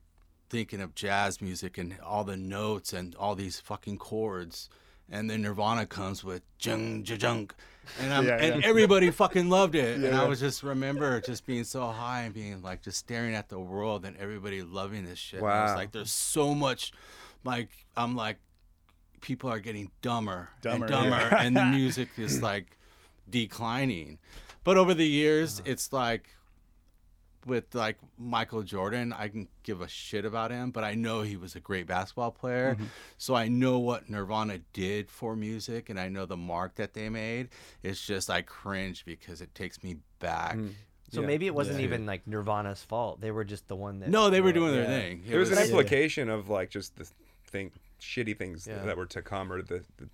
thinking of jazz music and all the notes and all these fucking chords and then Nirvana comes with jung jung, and I'm, Yeah, and yeah. everybody fucking loved it. and Yeah. I was just remember just being so high and being like just staring at the world and everybody loving this shit. And I was Wow. like, there's so much, like I'm like, people are getting dumber, Dumber, and dumber, and the music is like declining. But over the years, Uh-huh. it's like with like Michael Jordan, I can give a shit about him, but I know he was a great basketball player. Mm-hmm. So I know what Nirvana did for music and I know the mark that they made. It's just I cringe because it takes me back. Mm. So Yeah. maybe it wasn't Yeah. even like Nirvana's fault. They were just the one that. No, they were yeah, doing their yeah. thing. It There was an was- implication of like just the thing, shitty things Yeah. that were to come, or the, the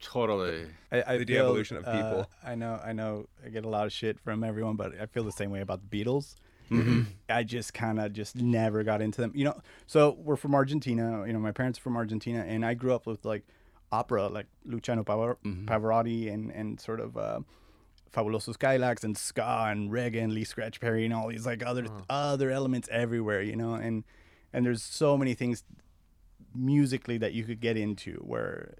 totally. I, I The de-evolution of uh, people. I know, I know, I get a lot of shit from everyone, but I feel the same way about the Beatles. Mm-hmm. I just kind of just never got into them. You know, so we're from Argentina. You know, my parents are from Argentina, and I grew up with like opera, like Luciano Pavar- Mm-hmm. Pavarotti, and and sort of. Uh, Fabulosos Cadillacs and ska and reggae and Lee Scratch Perry and all these like other Uh-huh. other elements everywhere, you know, and and there's so many things musically that you could get into where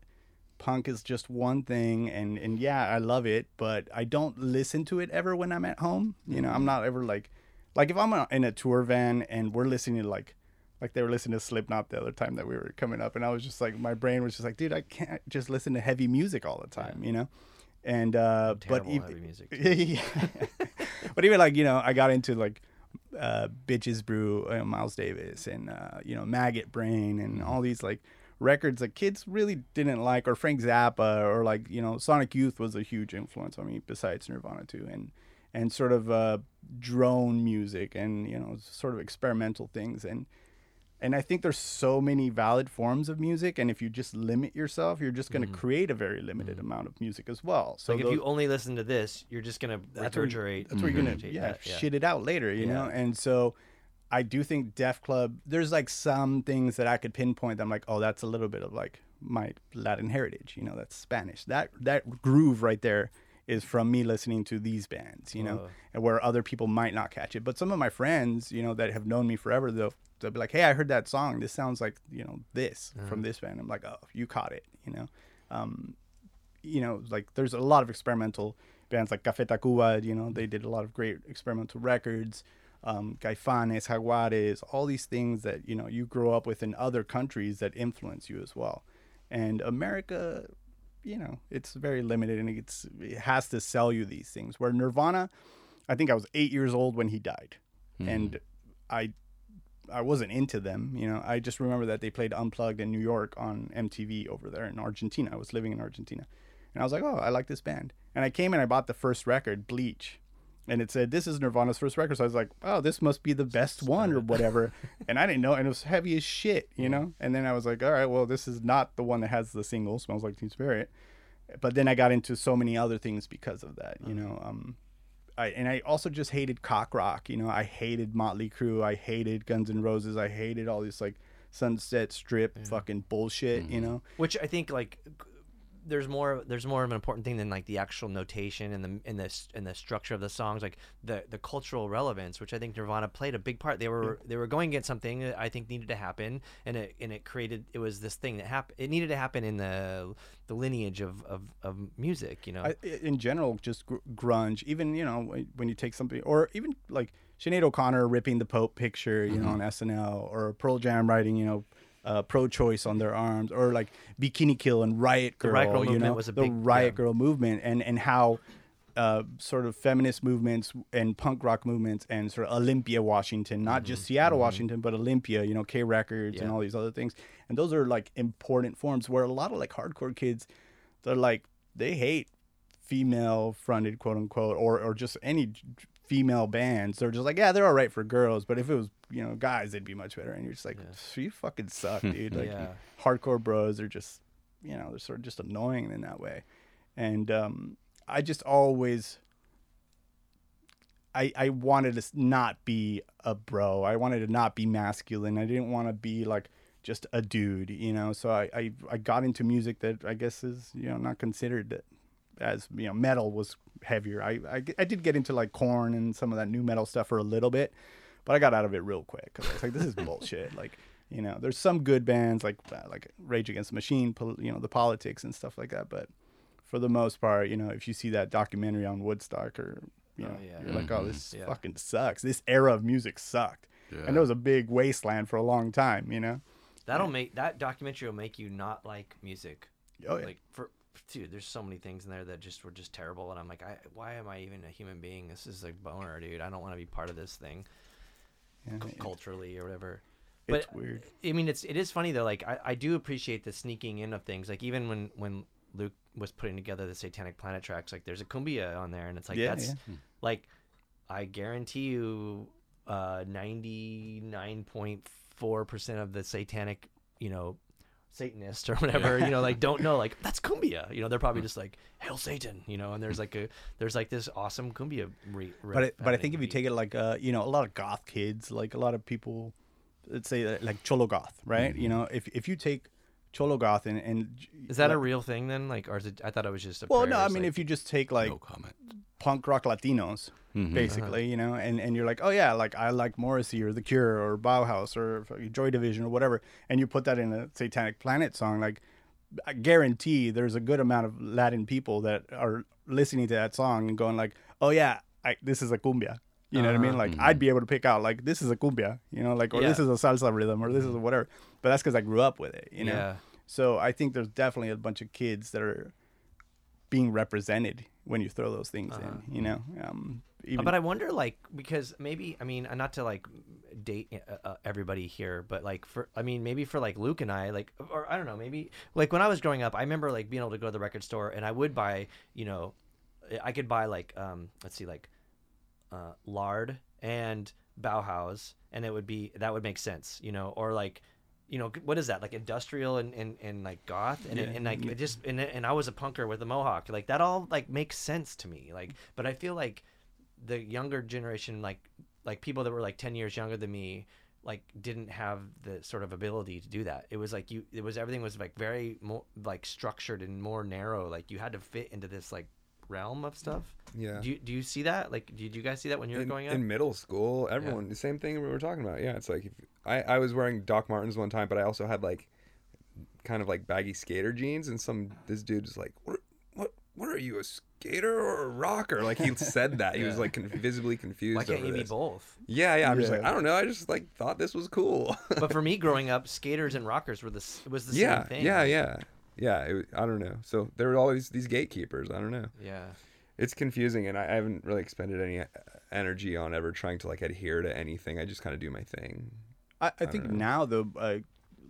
punk is just one thing and and yeah i love it but i don't listen to it ever when i'm at home you know i'm not ever like like if i'm in a tour van and we're listening to like like they were listening to slipknot the other time that we were coming up and i was just like my brain was just like dude i can't just listen to heavy music all the time you know and uh but Terrible ev- heavy music. yeah. but even like you know i got into like uh bitches brew uh, miles davis and uh you know maggot brain and all these like records that kids really didn't like or frank zappa or like you know sonic youth was a huge influence on me besides nirvana too and and sort of uh drone music and you know sort of experimental things and and I think there's so many valid forms of music, and if you just limit yourself, you're just going to create a very limited amount of music as well. So like if you only listen to this, you're just where, regurgitate. that's where you're gonna regurgitate yeah, that, shit it out later, you know. And so, I do think Def Club. There's like some things that I could pinpoint. That I'm like, oh, that's a little bit of like my Latin heritage, you know. That's Spanish. That that groove right there is from me listening to these bands, you know, and where other people might not catch it. But some of my friends, you know, that have known me forever, they'll they'll be like, hey, I heard that song. This sounds like you know this from this band. I'm like, oh, you caught it, you know. Um, you know, like there's a lot of experimental bands like Café Tacuba, you know, they did a lot of great experimental records. Um, Caifanes, Jaguares, all these things that, you know, you grow up with in other countries that influence you as well. And America, you know, it's very limited and it's, it has to sell you these things. Where Nirvana, I think I was eight years old when he died. Hmm. And I I wasn't into them. You know, I just remember that they played Unplugged in New York on MTV over there in Argentina. I was living in Argentina, and I was like, oh, I like this band. And I came and I bought the first record, Bleach, and it said this is Nirvana's first record. So I was like, oh, this must be the best one or whatever. and I didn't know, and it was heavy as shit, you know. And then I was like, all right, well, this is not the one that has the single "Smells Like Teen Spirit." But then I got into so many other things because of that, you know. Um, I, and I also just hated cock rock. You know, I hated Motley Crue. I hated Guns N' Roses. I hated all this like Sunset Strip fucking bullshit. You know, Which I think like there's more there's more of an important thing than like the actual notation and the and the and the structure of the songs like the the cultural relevance which I think Nirvana played a big part they were mm. they were going against something that I think needed to happen and it and it created it was this thing that happened it needed to happen in the the lineage of of, of music you know I, in general, just gr- grunge. Even you know when- you take something, or even like Sinead O'Connor ripping the Pope picture, you know, mm-hmm. on SNL, or Pearl Jam writing, you know. Uh, pro-choice on their arms, or like Bikini Kill and Riot Girl. Riot Girl you movement know, was a the big- Riot yeah. Girl movement, and and how uh, sort of feminist movements and punk rock movements and sort of Olympia, Washington, not just Seattle, Washington, but Olympia, you know, K Records and Mm-hmm. All these other things. And those are like important forms where a lot of like hardcore kids, they're like, they hate female fronted, quote unquote, or, or just any female bands. They're just like, yeah, they're all right for girls, but if it was, you know, guys, they'd be much better. And you're just like, you fucking suck, dude. Like, Yeah. hardcore bros are just, you know, they're sort of just annoying in that way. And um, I just always, I, I wanted to not be a bro. I wanted to not be masculine. I didn't want to be like just a dude, you know. So I, I, I got into music that I guess is you know not considered as you know metal was heavier. I, I, I did get into like Korn and some of that nu metal stuff for a little bit, but I got out of it real quick because I was like, this is bullshit. Like You know, there's some good bands like uh, like Rage Against the Machine, you know, the politics and stuff like that. But for the most part, you know, if you see that documentary on Woodstock or you know, yeah. you're like, oh, this Yeah. fucking sucks. This era of music sucked, and it was a big wasteland for a long time. You know. That'll make that documentary will make you not like music. Oh yeah. Like for dude, there's so many things in there that just were just terrible, and I'm like, I, why am I even a human being? This is a boner, dude. I don't want to be part of this thing yeah, cu- it- culturally or whatever. it's but- weird. I mean, it's it is funny though. Like I, I do appreciate the sneaking in of things. Like even when when Luke was putting together the Satanic Planet tracks, like there's a cumbia on there, and it's like Yeah, that's yeah. like I guarantee you, uh, ninety nine point four percent of the Satanic, you know. Satanist or whatever, you know, like don't know, like that's cumbia. You know, they're probably just like hail Satan, you know. And there's like a there's like this awesome cumbia. Re- but it, but I think if you take it like uh you know a lot of goth kids like a lot of people let's say like cholo goth right Mm-hmm. you know if if you take cholo goth and and is that a real thing then? Like, or is it? I thought it was just a. well no I mean like- if you just take like no punk rock Latinos mm-hmm. basically uh-huh. you know and and you're like oh yeah like I like Morrissey or The Cure or Bauhaus or Joy Division or whatever and you put that in a Satanic Planet song like I guarantee there's a good amount of Latin people that are listening to that song and going like, "Oh yeah, I, this is a cumbia." You know what I mean? Uh-huh. Like mm-hmm. I'd be able to pick out like this is a cumbia, you know, like or this is a salsa rhythm or this is mm-hmm. whatever. But that's because I grew up with it, you know. Yeah. So I think there's definitely a bunch of kids that are being represented when you throw those things in, you know. Um, even, but I wonder, like, because maybe I mean, uh, not to like date uh, uh, everybody here, but like for I mean, maybe for like Luke and I, like, or I don't know, maybe like when I was growing up, I remember like being able to go to the record store and I would buy, you know, I could buy like um, let's see, like, uh, lard and Bauhaus, and it would be that would make sense, you know, or like. You know what is that like industrial and, and, and like goth? And, and like it just and, and I was a punker with a mohawk. Like that all like makes sense to me. Like but I feel like the younger generation like like people that were like 10 years younger than me like didn't have the sort of ability to do that. It was like you it was everything was like very more like structured and more narrow. Like you had to fit into this like realm of stuff Yeah. do you, do you see that like did you guys see that when you were in, growing up in middle school, everyone the same thing we were talking about. Yeah, it's like if, I I was wearing Doc Martens one time, but I also had like kind of like baggy skater jeans, and some this dude was like, "What what what are you a skater or a rocker?" Like he said that he was like con- visibly confused. why can't over you be both Yeah, yeah. I'm just like I don't know. I just like thought this was cool. but for me growing up skaters and rockers were the it was the yeah, same thing yeah, yeah, yeah. It, I don't know. So there were always these gatekeepers. I don't know. yeah It's confusing, and I, I haven't really expended any uh, energy on ever trying to like adhere to anything. I just kind of do my thing. I, I think now the uh,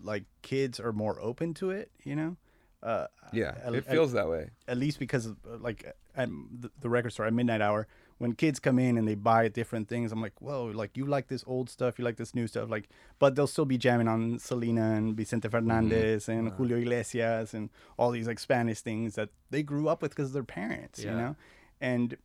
like kids are more open to it, you know. Uh, Yeah, at- it at- feels that way. at least because of uh, like at the, the record store at midnight hour when kids come in and they buy different things i'm like whoa like you like this old stuff you like this new stuff like but they'll still be jamming on selena and vicente mm-hmm. fernandez and julio iglesias and all these like spanish things that they grew up with because of their parents you know? And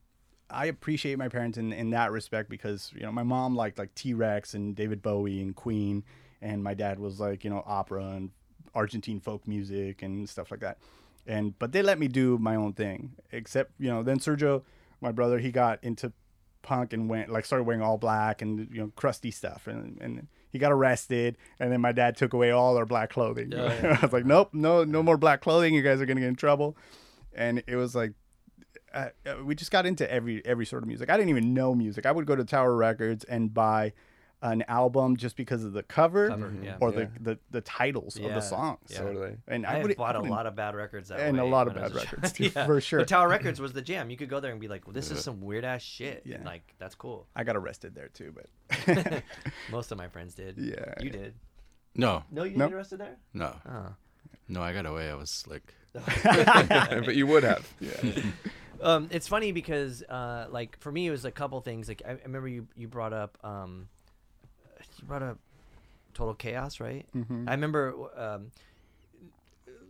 I appreciate my parents in, in that respect because you know my mom liked like T Rex and David Bowie and Queen, and my dad was like you know opera and Argentine folk music and stuff like that, and but they let me do my own thing. Except you know then Sergio, my brother, he got into punk and went like started wearing all black and you know crusty stuff and and he got arrested and then my dad took away all our black clothing. Yeah. I was like nope no no more black clothing you guys are gonna get in trouble, and it was like uh, uh, we just got into every every sort of music. I didn't even know music. I would go to Tower Records and buy an album just because of the cover, Cover, yeah. or Yeah. the, the the titles of the songs. Yeah. Totally. And I, I, would bought a lot of bad records that and a lot of when I was bad records, too, for sure. But Tower Records was the jam. You could go there and be like, well, "This is some weird ass shit." Yeah. And like that's cool. I got arrested there too, but Most of my friends did. Yeah, you yeah. did. No, No, you No. didn't get arrested there. no, Oh. no. I got away. I was slick. but you would have. Um, it's funny because uh, like for me, it was a couple things. Like I, I remember you you brought up um, you brought up Total Chaos, right? Mm-hmm. I remember um,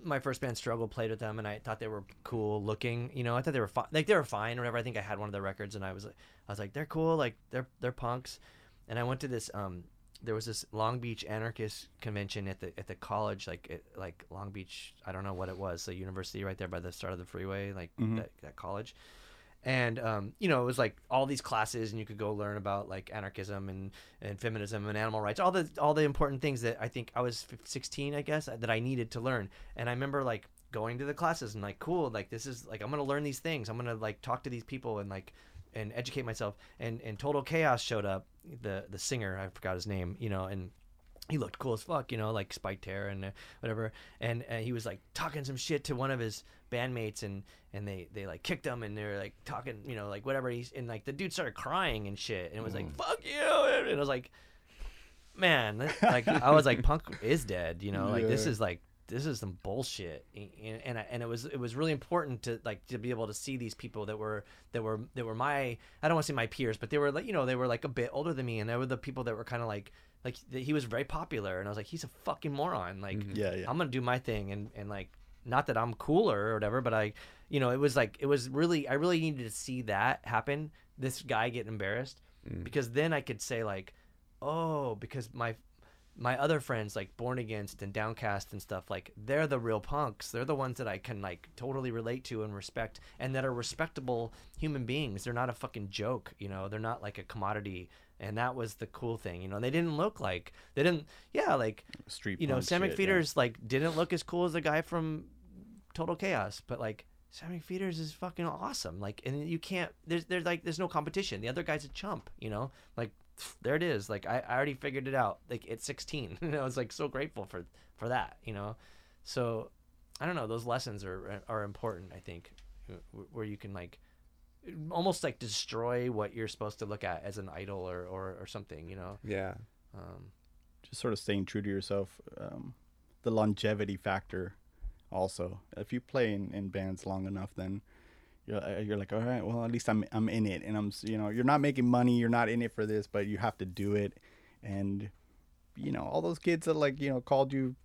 my first band Struggle played with them, and I thought they were cool looking. You know, I thought they were fine. Like they were fine or whatever. I think I had one of their records, and I was like, I was like, they're cool. Like they're they're punks. And I went to this um, there was this Long Beach anarchist convention at the at the college, like at, like Long Beach. I don't know what it was, the university right there by the start of the freeway, like that, that college. And um, you know it was like all these classes and you could go learn about like anarchism and, and feminism and animal rights all the all the important things that i think i was 16 i guess that i needed to learn. And i remember like going to the classes and like cool like this is like i'm gonna learn these things. I'm gonna like talk to these people and like and educate myself. And and total chaos showed up the the singer i forgot his name you know and he looked cool as fuck, you know, like spiked hair and uh, whatever. And uh, he was like talking some shit to one of his bandmates, and and they they like kicked him, and they're like talking, you know, like whatever. He's and like the dude started crying and shit, and it was like fuck you, and I was like, man, that- like I was like, punk is dead, you know, like this is like this is some bullshit and and, I- and it was it was really important to like to be able to see these people that were that were that were my I don't want to say my peers but they were like you know they were like a bit older than me and they were the people that were kind of like like th- he was very popular and I was like he's a fucking moron. Like mm-hmm. Yeah, yeah. I'm gonna do my thing and and like not that I'm cooler or whatever but I you know it was like it was really I really needed to see that happen this guy get embarrassed mm. because then I could say like oh because my my other friends like born against and downcast and stuff like they're the real punks. They're the ones that i can like totally relate to and respect and that are respectable human beings. They're not a fucking joke you know? They're not like a commodity and that was the cool thing you know they didn't look like they didn't yeah like Street you know sam shit, yeah. like didn't look as cool as the guy from total chaos but like sam mcpheeters is fucking awesome like and you can't there's there's like there's no competition. The other guy's a chump you know? Like there it is. Like i, I already figured it out. Like at 16 and i was like so grateful for for that you know? So i don't know those lessons are are important i think where you can like almost like destroy what you're supposed to look at as an idol or or, or something you know Yeah. um just sort of staying true to yourself. Um, the longevity factor, also. If you play in, in bands long enough, then you're uh, you're like, all right, well, at least I'm I'm in it, and I'm you know you're not making money, you're not in it for this, but you have to do it, and you know all those kids that like you know called you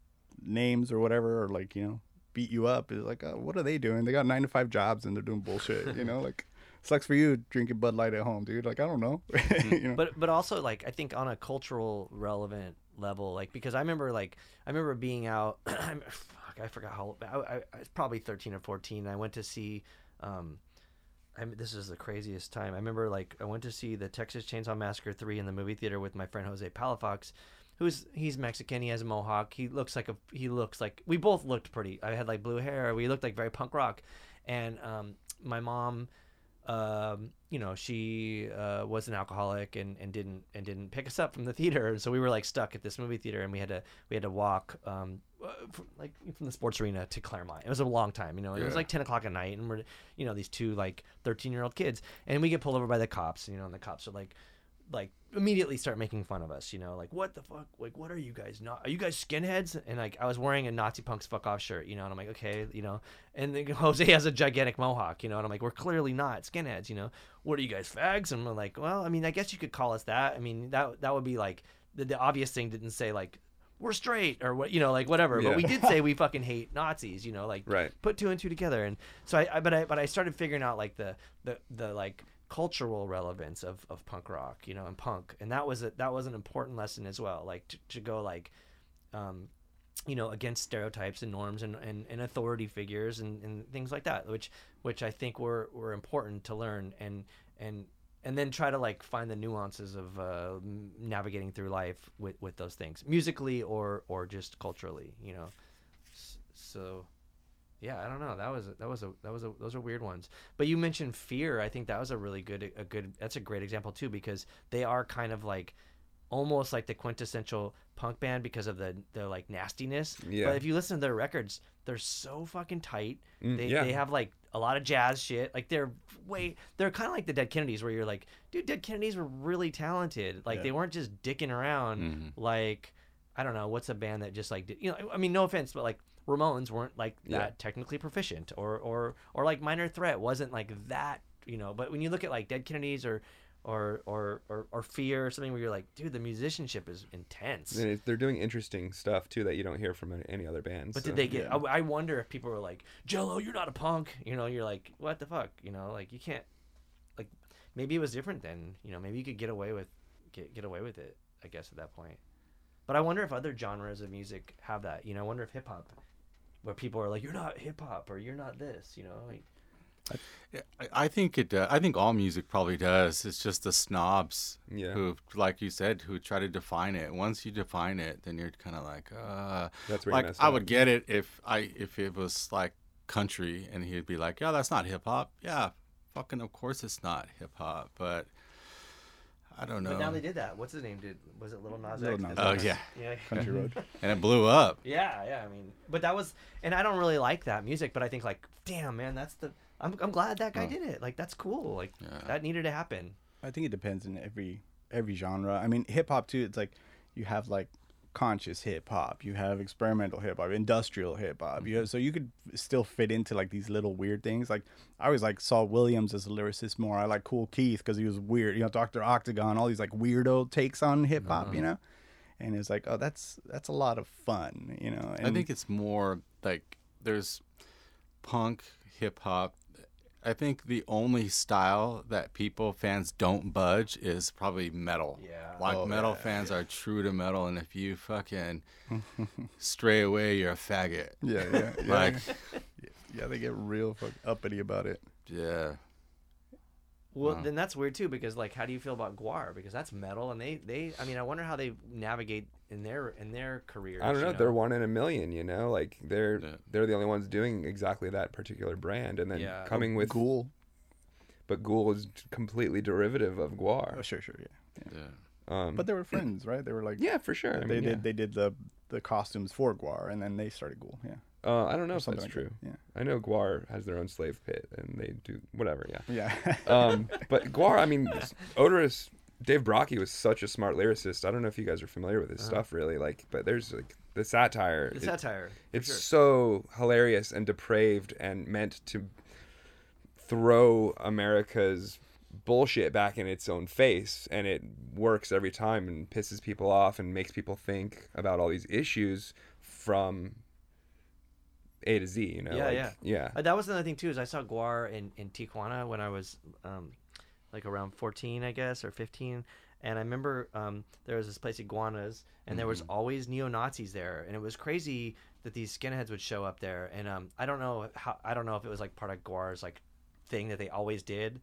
names or whatever, or like you know beat you up is like, oh, what are they doing? They got nine to five jobs and they're doing bullshit, you know, like. Sucks for you drinking Bud Light at home, dude. Like I don't know, you know. but but also like I think on a cultural relevant level, like because I remember like I remember being out. I'm- fuck, I forgot how. I, I, I was probably thirteen or fourteen. I went to see. Um, I mean, this is the craziest time. I remember like I went to see the Texas Chainsaw Massacre three in the movie theater with my friend Jose Palafox. Who's he's Mexican? He has a mohawk. He looks like a he looks like we both looked pretty. I had like blue hair. We looked like very punk rock, and um, my mom um, you know, she uh, was an alcoholic and, and didn't and didn't pick us up from the theater, and so we were like stuck at this movie theater, and we had to we had to walk um, uh, from, like from the sports arena to Claremont. It was a long time, you know. It was like ten o'clock at night, and we're you know these two like thirteen year old kids, and we get pulled over by the cops, you know, and the cops are like like immediately start making fun of us, you know, like what the fuck, like what are you guys not? Are you guys skinheads? And like I was wearing a Nazi punks fuck off shirt, you know, and I'm like okay, you know, and then Jose has a gigantic mohawk, you know, and I'm like we're clearly not skinheads, you know. What are you guys fags? And I'm like, well, I mean, I guess you could call us that. I mean, that that would be like the, the obvious thing didn't say like we're straight or what, you know, like whatever. But we did say we fucking hate Nazis, you know, like Right. put two and two together and so I, I but I but I started figuring out like the the the like cultural relevance of, of punk rock you know and punk. And that was a that was an important lesson as well like to, to go like um you know against stereotypes and norms and, and, and authority figures and, and things like that which which I think were were important to learn and and and then try to like find the nuances of uh, navigating through life with, with those things musically or or just culturally you know. So yeah i don't know. That was a, that was a that was a those are weird ones. But you mentioned fear. I think that was a really good a good that's a great example too because they are kind of like almost like the quintessential punk band because of the the like nastiness. Yeah. but if you listen to their records they're so fucking tight. Mm, they, yeah. they have like a lot of jazz shit. Like they're way they're kind of like the dead kennedys where you're like dude dead kennedys were really talented. Like Yeah. they weren't just dicking around like I don't know what's a band that just like did, you know I mean no offense but like Ramones weren't like that Yeah. technically proficient or or or like Minor Threat wasn't like that you know but when you look at like Dead Kennedys or or or or, or Fear or something where you're like dude the musicianship is intense And they're doing interesting stuff too that you don't hear from any- other bands. but so, did they get yeah. I, I wonder if people were like Jello you're not a punk you know you're like what the fuck you know like you can't like maybe it was different then you know maybe you could get away with get get away with it I guess at that point but I wonder if other genres of music have that. You know, I wonder if hip hop, where people are like, "You're not hip hop," or "You're not this," you know. Like, I- I think it. Uh, I think all music probably does. It's just the snobs Yeah. who, like you said, who try to define it. Once you define it, then you're kind of like, uh, That's where you like I up. would get it if I if it was like country and he'd be like, yeah, that's not hip hop. Yeah, fucking of course it's not hip hop. But I don't know. But now they did that. What's his name? Did was it Little Nas Lil X? Nas Is Oh it- yeah, yeah. Country Road. and it blew up. Yeah, yeah. I mean, but that was, and I don't really like that music, but I think like, damn, man, that's the. I'm, I'm glad that guy Oh. did it. Like, that's cool. Like, Yeah. that needed to happen. I think it depends in every every genre. I mean, hip hop too. It's like you have like conscious hip hop, you have experimental hip hop, industrial hip hop. You mm-hmm. have, so you could still fit into like these little weird things. Like I always like Saul Williams as a lyricist more. I like Kool Keith because he was weird. You know, Doctor Octagon, all these like weirdo takes on hip hop. You uh-huh. know, and it's like, oh, that's that's a lot of fun. You know, and I think it's more like there's punk, hip hop. I think the only style that people fans don't budge is probably metal. Yeah. Like Oh, metal yeah. fans are true to metal, and if you fucking stray away, you're a faggot. yeah, yeah, yeah. Like, yeah, they get real fuck uppity about it. yeah, Well, Wow. then that's weird too, because like, how do you feel about Gwar? Because that's metal, and they, they, I mean, I wonder how they navigate in their in their careers. I don't know. you They're one in a million. You know, like they're Yeah. they're the only ones doing exactly that particular brand, and then Yeah. coming with Ghoul. But Ghoul is completely derivative of Gwar. Oh, sure, sure, yeah. yeah. Um, But they were friends, right? They were like, yeah, for sure. I they mean, did they did the the costumes for Gwar, and then they started Ghoul. Yeah, Uh, I don't know Or if that's like true. that, I know Gwar has their own slave pit, and they do whatever. Yeah. yeah, yeah. Um, but Gwar, I mean, Oderus, Dave Brockie was such a smart lyricist. I don't know if you guys are familiar with his stuff, really. Like, but there's like the satire. The it- satire. it's sure. so hilarious and depraved and meant to throw America's bullshit back in its own face and it works every time and pisses people off and makes people think about all these issues from A to Z, you know. Yeah, like, yeah. Yeah. Uh, that was another thing too. Is I saw Gwar in in Tijuana when I was um, like around fourteen, I guess, or fifteen. And I remember um, there was this place Iguanas, and there was Mm-hmm. always neo Nazis there, and it was crazy that these skinheads would show up there. And um, I don't know how I don't know if it was like part of Gwar's like thing that they always did,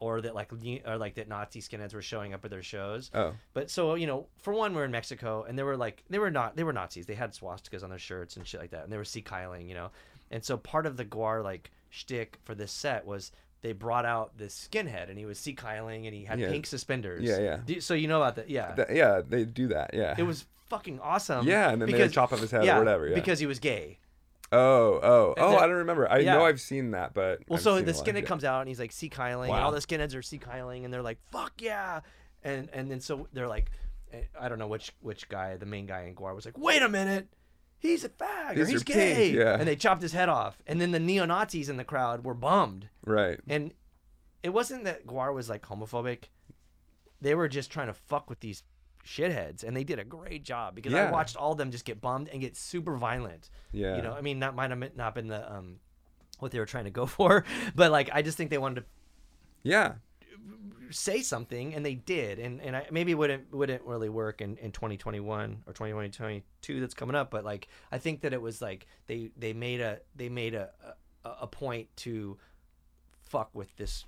or that like or like that Nazi skinheads were showing up at their shows. Oh. But so you know, for one, we're in Mexico, and they were like they were not they were Nazis. They had swastikas on their shirts and shit like that, and they were sieg heiling, you know. And so part of the Gwar like shtick for this set was they brought out this skinhead, and he was sieg heiling, and he had Yeah. pink suspenders. Yeah, yeah. Do- so you know about that? Yeah. Th- yeah, they do that. Yeah. it was fucking awesome. Yeah, and then they chop off his head or yeah, whatever, yeah. because he was gay. Oh, oh, And oh! I don't remember. I Yeah. know I've seen that, but Well, I've so the skinhead comes out and he's like sieg heiling, and all the skinheads are sieg heiling, and they're like, "Fuck yeah!" And and then so they're like, eh, I don't know which which guy, the main guy in Gwar, was like, "Wait a minute, he's a fag or he's gay," yeah. and they chopped his head off. And then the neo Nazis in the crowd were bummed, Right. and it wasn't that Gwar was like homophobic; they were just trying to fuck with these shitheads, and they did a great job because I watched all of them just get bummed and get super violent. Yeah. You know, I mean, that might have not been the um what they were trying to go for, but like I just think they wanted to. Yeah. say something, and they did, and and I, maybe it wouldn't wouldn't really work in in 2021 or 2022 that's coming up, but like I think that it was like they they made a they made a a, a point to fuck with this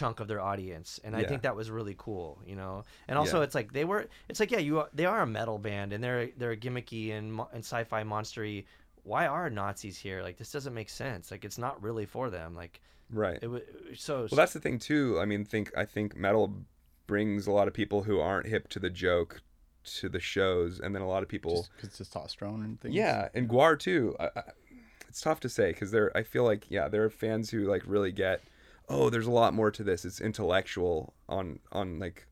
chunk of their audience and i Yeah. think that was really cool you know and also Yeah. it's like they were it's like yeah you are, they are a metal band and they're they're gimmicky and and sci-fi monstery why are nazis here like this doesn't make sense like it's not really for them like Right. it was so Well, that's the thing too. I mean, think I think metal brings a lot of people who aren't hip to the joke to the shows, and then a lot of people. Just because testosterone and things. yeah, and Gwar too. I, I, it's tough to say because there. I feel like yeah, there are fans who like really get. Oh, there's a lot more to this. It's intellectual on on like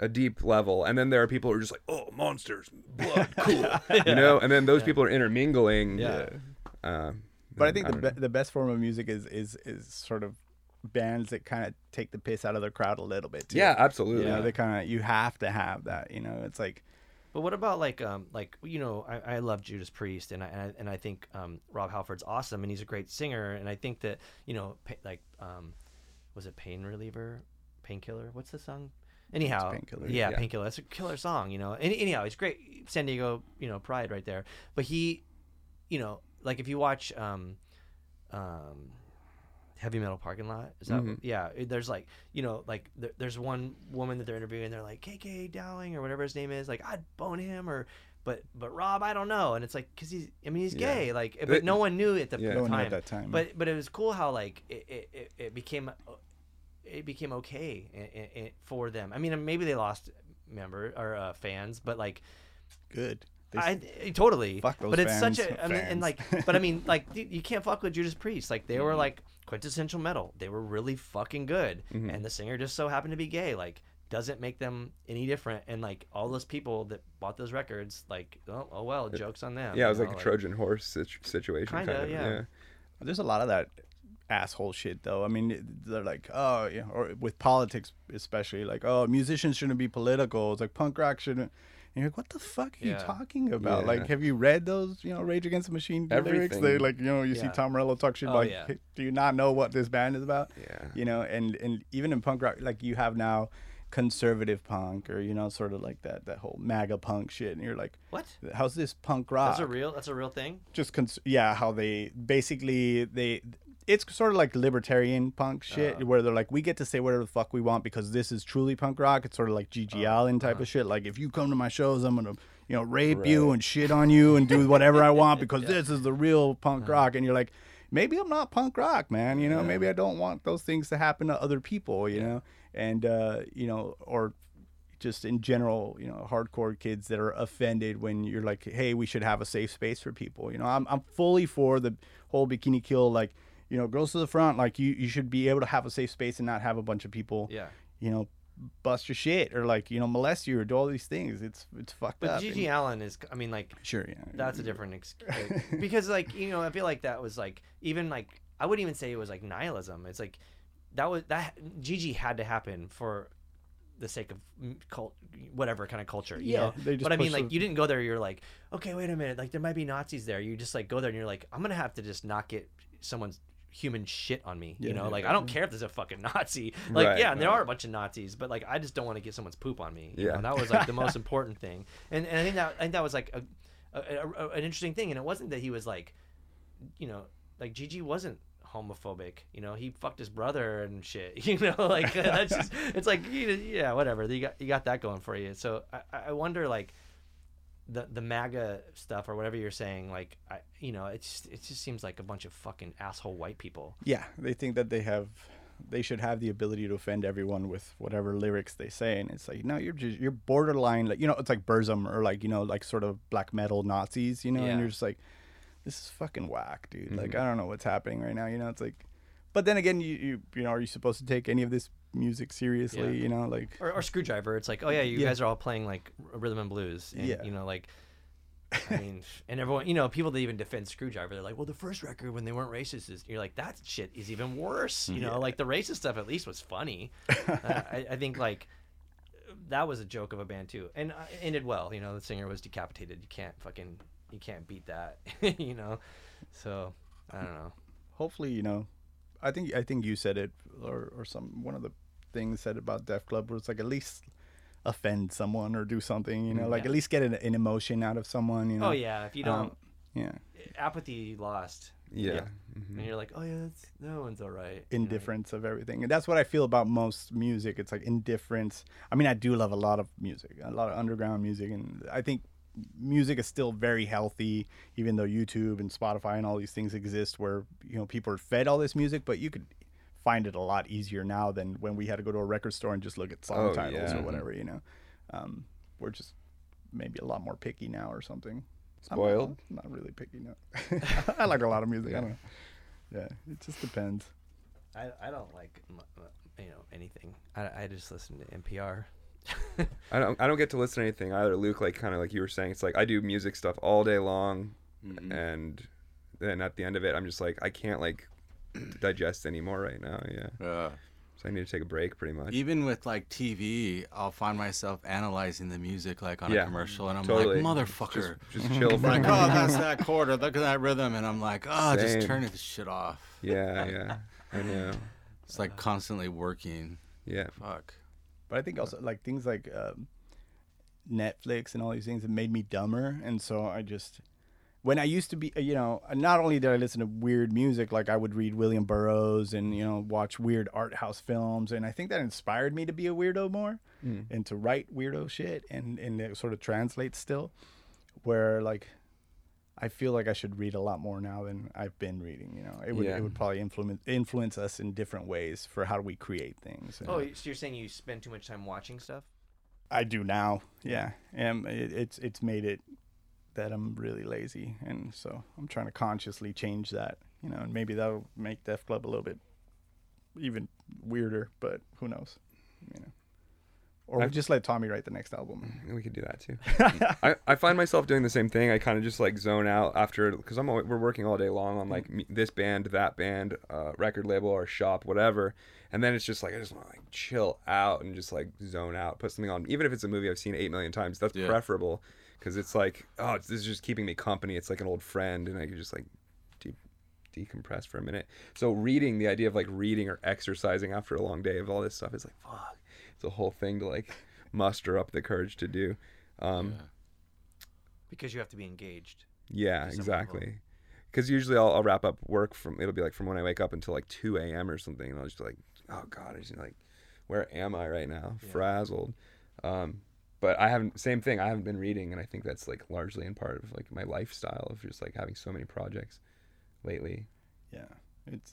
a deep level, and then there are people who are just like, oh, monsters, blood, cool, you know. And then those people are intermingling. Yeah. Uh, But I think the be- the best form of music is is is sort of bands that kind of take the piss out of the crowd a little bit. Too. yeah, absolutely. You know, they kind of you have to have that. You know, it's like But what about like um like you know I, I love Judas Priest and I, and I and I think um Rob Halford's awesome and he's a great singer and I think that you know pa- like um was it Pain Reliever? Painkiller? What's the song? Anyhow Painkiller, yeah, yeah. Painkiller. That's a killer song you know? Any, anyhow it's great San Diego you know pride right there. But he you know like if you watch um um heavy metal parking lot. Is that Mhm. yeah? There's like you know like there, there's one woman that they're interviewing. They're like KK Dowling or whatever his name is. Like I'd bone him or. But but Rob, I don't know, and it's like because he's I mean he's Yeah. gay, like but They- no one knew at the Yeah. No time. at that time. But but it was cool how like it it, it, it became it became okay for them. I mean maybe they lost member or uh, fans, but like good. I, I- totally. Fuck those but it's such fans. a I mean and like but I mean like you can't fuck with Judas Priest. Like they were like quintessential metal. They were really fucking good, mm-hmm. and the singer just so happened to be gay. Like doesn't make them any different. And like all those people that bought those records, like oh, oh well, jokes on them. Yeah, it you was like know, a Trojan horse situ- situation. Kinda, kind of, yeah. yeah. There's a lot of that asshole shit though. I mean, they're like, oh, yeah, or with politics especially, like, oh, musicians shouldn't be political. It's like punk rock shouldn't. And you're like, what the fuck are Yeah. you talking about? Yeah. Like, have you read those, you know, Rage Against the Machine lyrics? Everything. They like, you know, you see Tom Morello talk shit Oh, like, yeah. "Hey, do you not know what this band is about? Yeah. You know, and and even in punk rock, like you have now conservative punk or you know, sort of like that that whole MAGA punk shit, and you're like, What? how's this punk rock? That's a real. That's a real thing. just cons- yeah how they basically they it's sort of like libertarian punk shit Uh. where they're like we get to say whatever the fuck we want because this is truly punk rock. It's sort of like gg Uh, allin type of shit. Like if you come to my shows i'm gonna you know rape you and shit on you and do whatever i want because this is the real Uh-huh. punk rock. And you're like maybe i'm not punk rock man. You know maybe i don't want those things to happen to other people you know? And uh you know or just in general, you know, hardcore kids that are offended when you're like, hey, we should have a safe space for people. You know, I'm, I'm fully for the whole bikini kill, like, you know, girls to the front. Like, you, you should be able to have a safe space and not have a bunch of people, Yeah. you know, bust your shit or like, you know, molest you or do all these things. It's it's fucked But up. But Gigi and- Allin is. I mean, like sure, yeah. that's a different ex- like, because like you know I feel like that was like even like I wouldn't even say it was like nihilism. It's like that was that Gigi had to happen for the sake of cult whatever kind of culture you Yeah, know they just but i mean like the- you didn't go there you're like okay wait a minute like there might be nazis there you just like go there and you're like i'm gonna have to just not get someone's human shit on me you know? yeah, like i don't care if there's a fucking nazi. Like Right, yeah and there right. are a bunch of nazis but like i just don't want to get someone's poop on me Yeah. know? that was like the most important thing. And, and i think that i think that was like a, a, a, an interesting thing and it wasn't that he was like you know like Gigi wasn't homophobic you know? He fucked his brother and shit you know? Like that's just it's like yeah whatever. You got you got that going for you. So i i wonder like the the maga stuff or whatever you're saying like i you know it just it just seems like a bunch of fucking asshole white people Yeah, they think that they have, they should have the ability to offend everyone with whatever lyrics they say, and it's like, no, you're just you're borderline, like you know, it's like Burzum or like you know, like sort of black metal Nazis, you know, Yeah. and you're just like, this is fucking whack, dude. Mm-hmm. Like I don't know what's happening right now, you know. It's like, but then again, you you you know, are you supposed to take any of this music seriously? Yeah. You know, like or, or skrewdriver it's like oh yeah you Yeah. guys are all playing like rhythm and blues and Yeah. you know like I mean, and everyone, you know, people that even defend Skrewdriver, they're like, well, the first record when they weren't racist is, you're like, that shit is even worse. You know, like the racist stuff at least was funny. uh, I, I think like that was a joke of a band too, and uh, it ended well. You know, the singer was decapitated. You can't fucking, you can't beat that. you know, so I don't know. hopefully, you know, I think I think you said it, or or some one of the things said about Def Club was like at least offend someone or do something, you know, like Yeah. at least get an, an emotion out of someone, you know. Oh yeah, if you don't Um, yeah, apathy lost, Yeah. and you're like, oh yeah, that's, that one's all right. you know? indifference of everything, and that's what I feel about most music. It's like indifference. I mean, I do love a lot of music, a lot of underground music, and I think music is still very healthy, even though YouTube and Spotify and all these things exist, where you know people are fed all this music, but you could find it a lot easier now than when we had to go to a record store and just look at song Oh, titles yeah. or whatever. You know, um, we're just maybe a lot more picky now or something. I'm not- Spoiled? I'm not, really picky now. I like a lot of music. I don't know. Yeah, it just depends. I, I don't like m- m- you know anything. I, I just listen to NPR. I don't I don't get to listen to anything either. Luke, like kind of like you were saying, it's like I do music stuff all day long, Mm-hmm. and then at the end of it, I'm just like I can't like digest anymore right now. Yeah, Uh, so I need to take a break pretty much. even with like TV, I'll find myself analyzing the music like on Yeah, a commercial, and I'm totally. like, motherfucker. Just chill for like, oh, that's that chord, or look at that rhythm, and I'm like, oh, Same. just turn this shit off. Yeah, yeah. I know. It's like constantly working. Yeah. Fuck. But I think also like things like um, Netflix and all these things have made me dumber, and so I just when I used to be, uh, you know, not only did I listen to weird music, like I would read William Burroughs and you know watch weird art house films, and I think that inspired me to be a weirdo more and to write weirdo shit, and and it sort of translates still, where like. I feel like I should read a lot more now than I've been reading. You know, it would Yeah. it would probably influence influence us in different ways for how we create things. And- Oh, so you're saying you spend too much time watching stuff? I do now. Yeah, and it, it's it's made it that I'm really lazy, and so I'm trying to consciously change that. You know, and maybe that'll make Def Club a little bit even weirder. But who knows? You know, or we'll just let Tommy write the next album. We could do that too. I, I find myself doing the same thing. I kind of just like zone out after because I'm al- we're working all day long on like me, this band, that band, uh, record label or shop, whatever. And then it's just like I just want to like chill out and just like zone out, put something on, even if it's a movie I've seen eight million times. That's Yeah. preferable because it's like oh, this is just keeping me company. It's like an old friend, and I can just like de- decompress for a minute. So reading, the idea of like reading or exercising after a long day of all this stuff is like fuck. It's a whole thing to like muster up the courage to do. Um, Because you have to be engaged. yeah, exactly. Because usually I'll, I'll wrap up work from it'll be like from when I wake up until like two a.m. or something, and I'll just be like, oh god, I just like, where am I right now? Frazzled. Um, but I haven't same thing. I haven't been reading, and I think that's like largely in part of like my lifestyle of just like having so many projects lately. Yeah, it's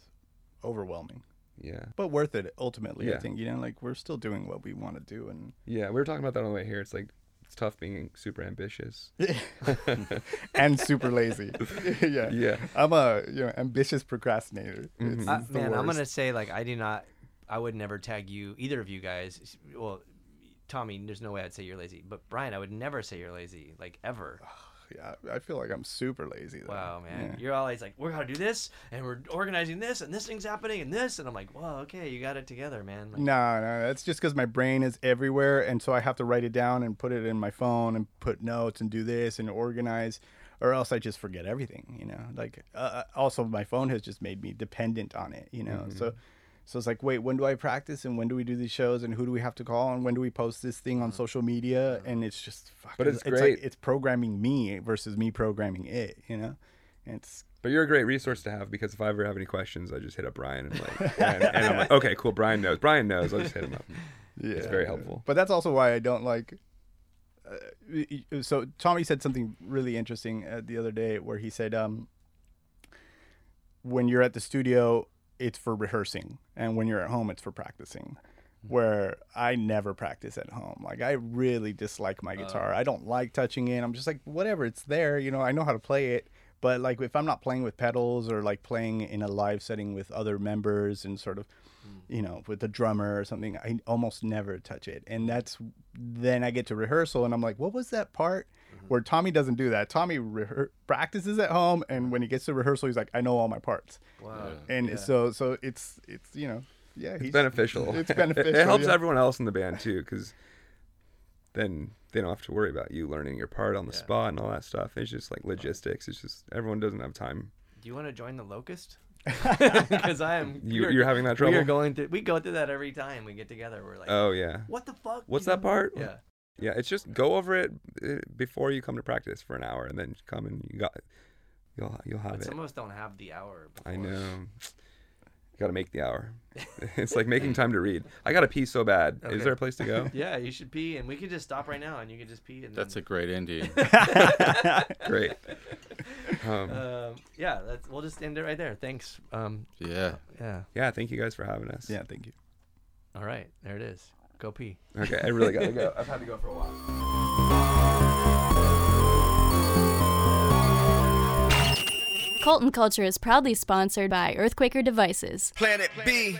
overwhelming, Yeah, but worth it ultimately. I think you know, like we're still doing what we want to do, and yeah. We were talking about that on the way here. It's like it's tough being super ambitious. and super lazy. yeah, Yeah. I'm a you know ambitious procrastinator. It's, mm-hmm. I, it's the man, I'm gonna say like I do not. I would never tag you either of you guys. Well, Tommy, there's no way I'd say you're lazy. But Brian, I would never say you're lazy, like ever. Yeah, I feel like I'm super lazy. Though. Wow, man, Yeah. you're always like, we're gonna do this, and we're organizing this, and this thing's happening, and this, and I'm like, well, okay, you got it together, man. Like, No, no, that's just because my brain is everywhere, and so I have to write it down and put it in my phone and put notes and do this and organize, or else I just forget everything. You know, like uh, also my phone has just made me dependent on it. You know, so so it's like, wait, when do I practice and when do we do these shows and who do we have to call and when do we post this thing on social media? And it's just, fuck, But it's great. like it's programming me versus me programming it. You know, and it's But you're a great resource to have because if I ever have any questions, I just hit up Brian and like, and, and I'm like, okay, cool. Brian knows. Brian knows. I'll just hit him up. Yeah, It's very helpful. But that's also why I don't like. Uh, so Tommy said something really interesting uh, the other day, where he said, um, "When you're at the studio, it's for rehearsing, and when you're at home, it's for practicing." Where I never practice at home. Like I really dislike my uh. guitar. I don't like touching it. I'm just like whatever. It's there. You know. I know how to play it. But like if I'm not playing with pedals or like playing in a live setting with other members and sort of hmm. you know, with the drummer or something, I almost never touch it. And that's then I get to rehearsal and I'm like, what was that part? Mm-hmm. Where Tommy doesn't do that. Tommy rehe practices at home, and when he gets to rehearsal, he's like, I know all my parts. wow. And so, so it's it's you know, yeah, It's he's beneficial. It's beneficial. it helps yeah. everyone else in the band too, because then they don't have to worry about you learning your part on the spot and all that stuff. It's just like logistics. It's just everyone doesn't have time. Do you want to join the Locust? Because I am. You, we're- you're having that trouble. We are going through. We go through that every time we get together. We're like, oh yeah. what the fuck? What's You that know? part? Yeah. Yeah, it's just go over it uh, before you come to practice for an hour, and then come and you got you'll you'll have But it. some of us don't have the hour. I know. You got to make the hour. it's like making time to read. I got to pee so bad. Okay. Is there a place to go? Yeah, you should pee, and we could just stop right now, and you could just pee. And That's a great ending. Great. Um, Um, yeah, that's. We'll just end it right there. Thanks. Um, yeah. yeah. yeah, thank you guys for having us. Yeah, thank you. All right, there it is. Go pee. Okay, I really got to go. I've had to go for a while. Colton Culture is proudly sponsored by Earthquaker Devices. Planet B.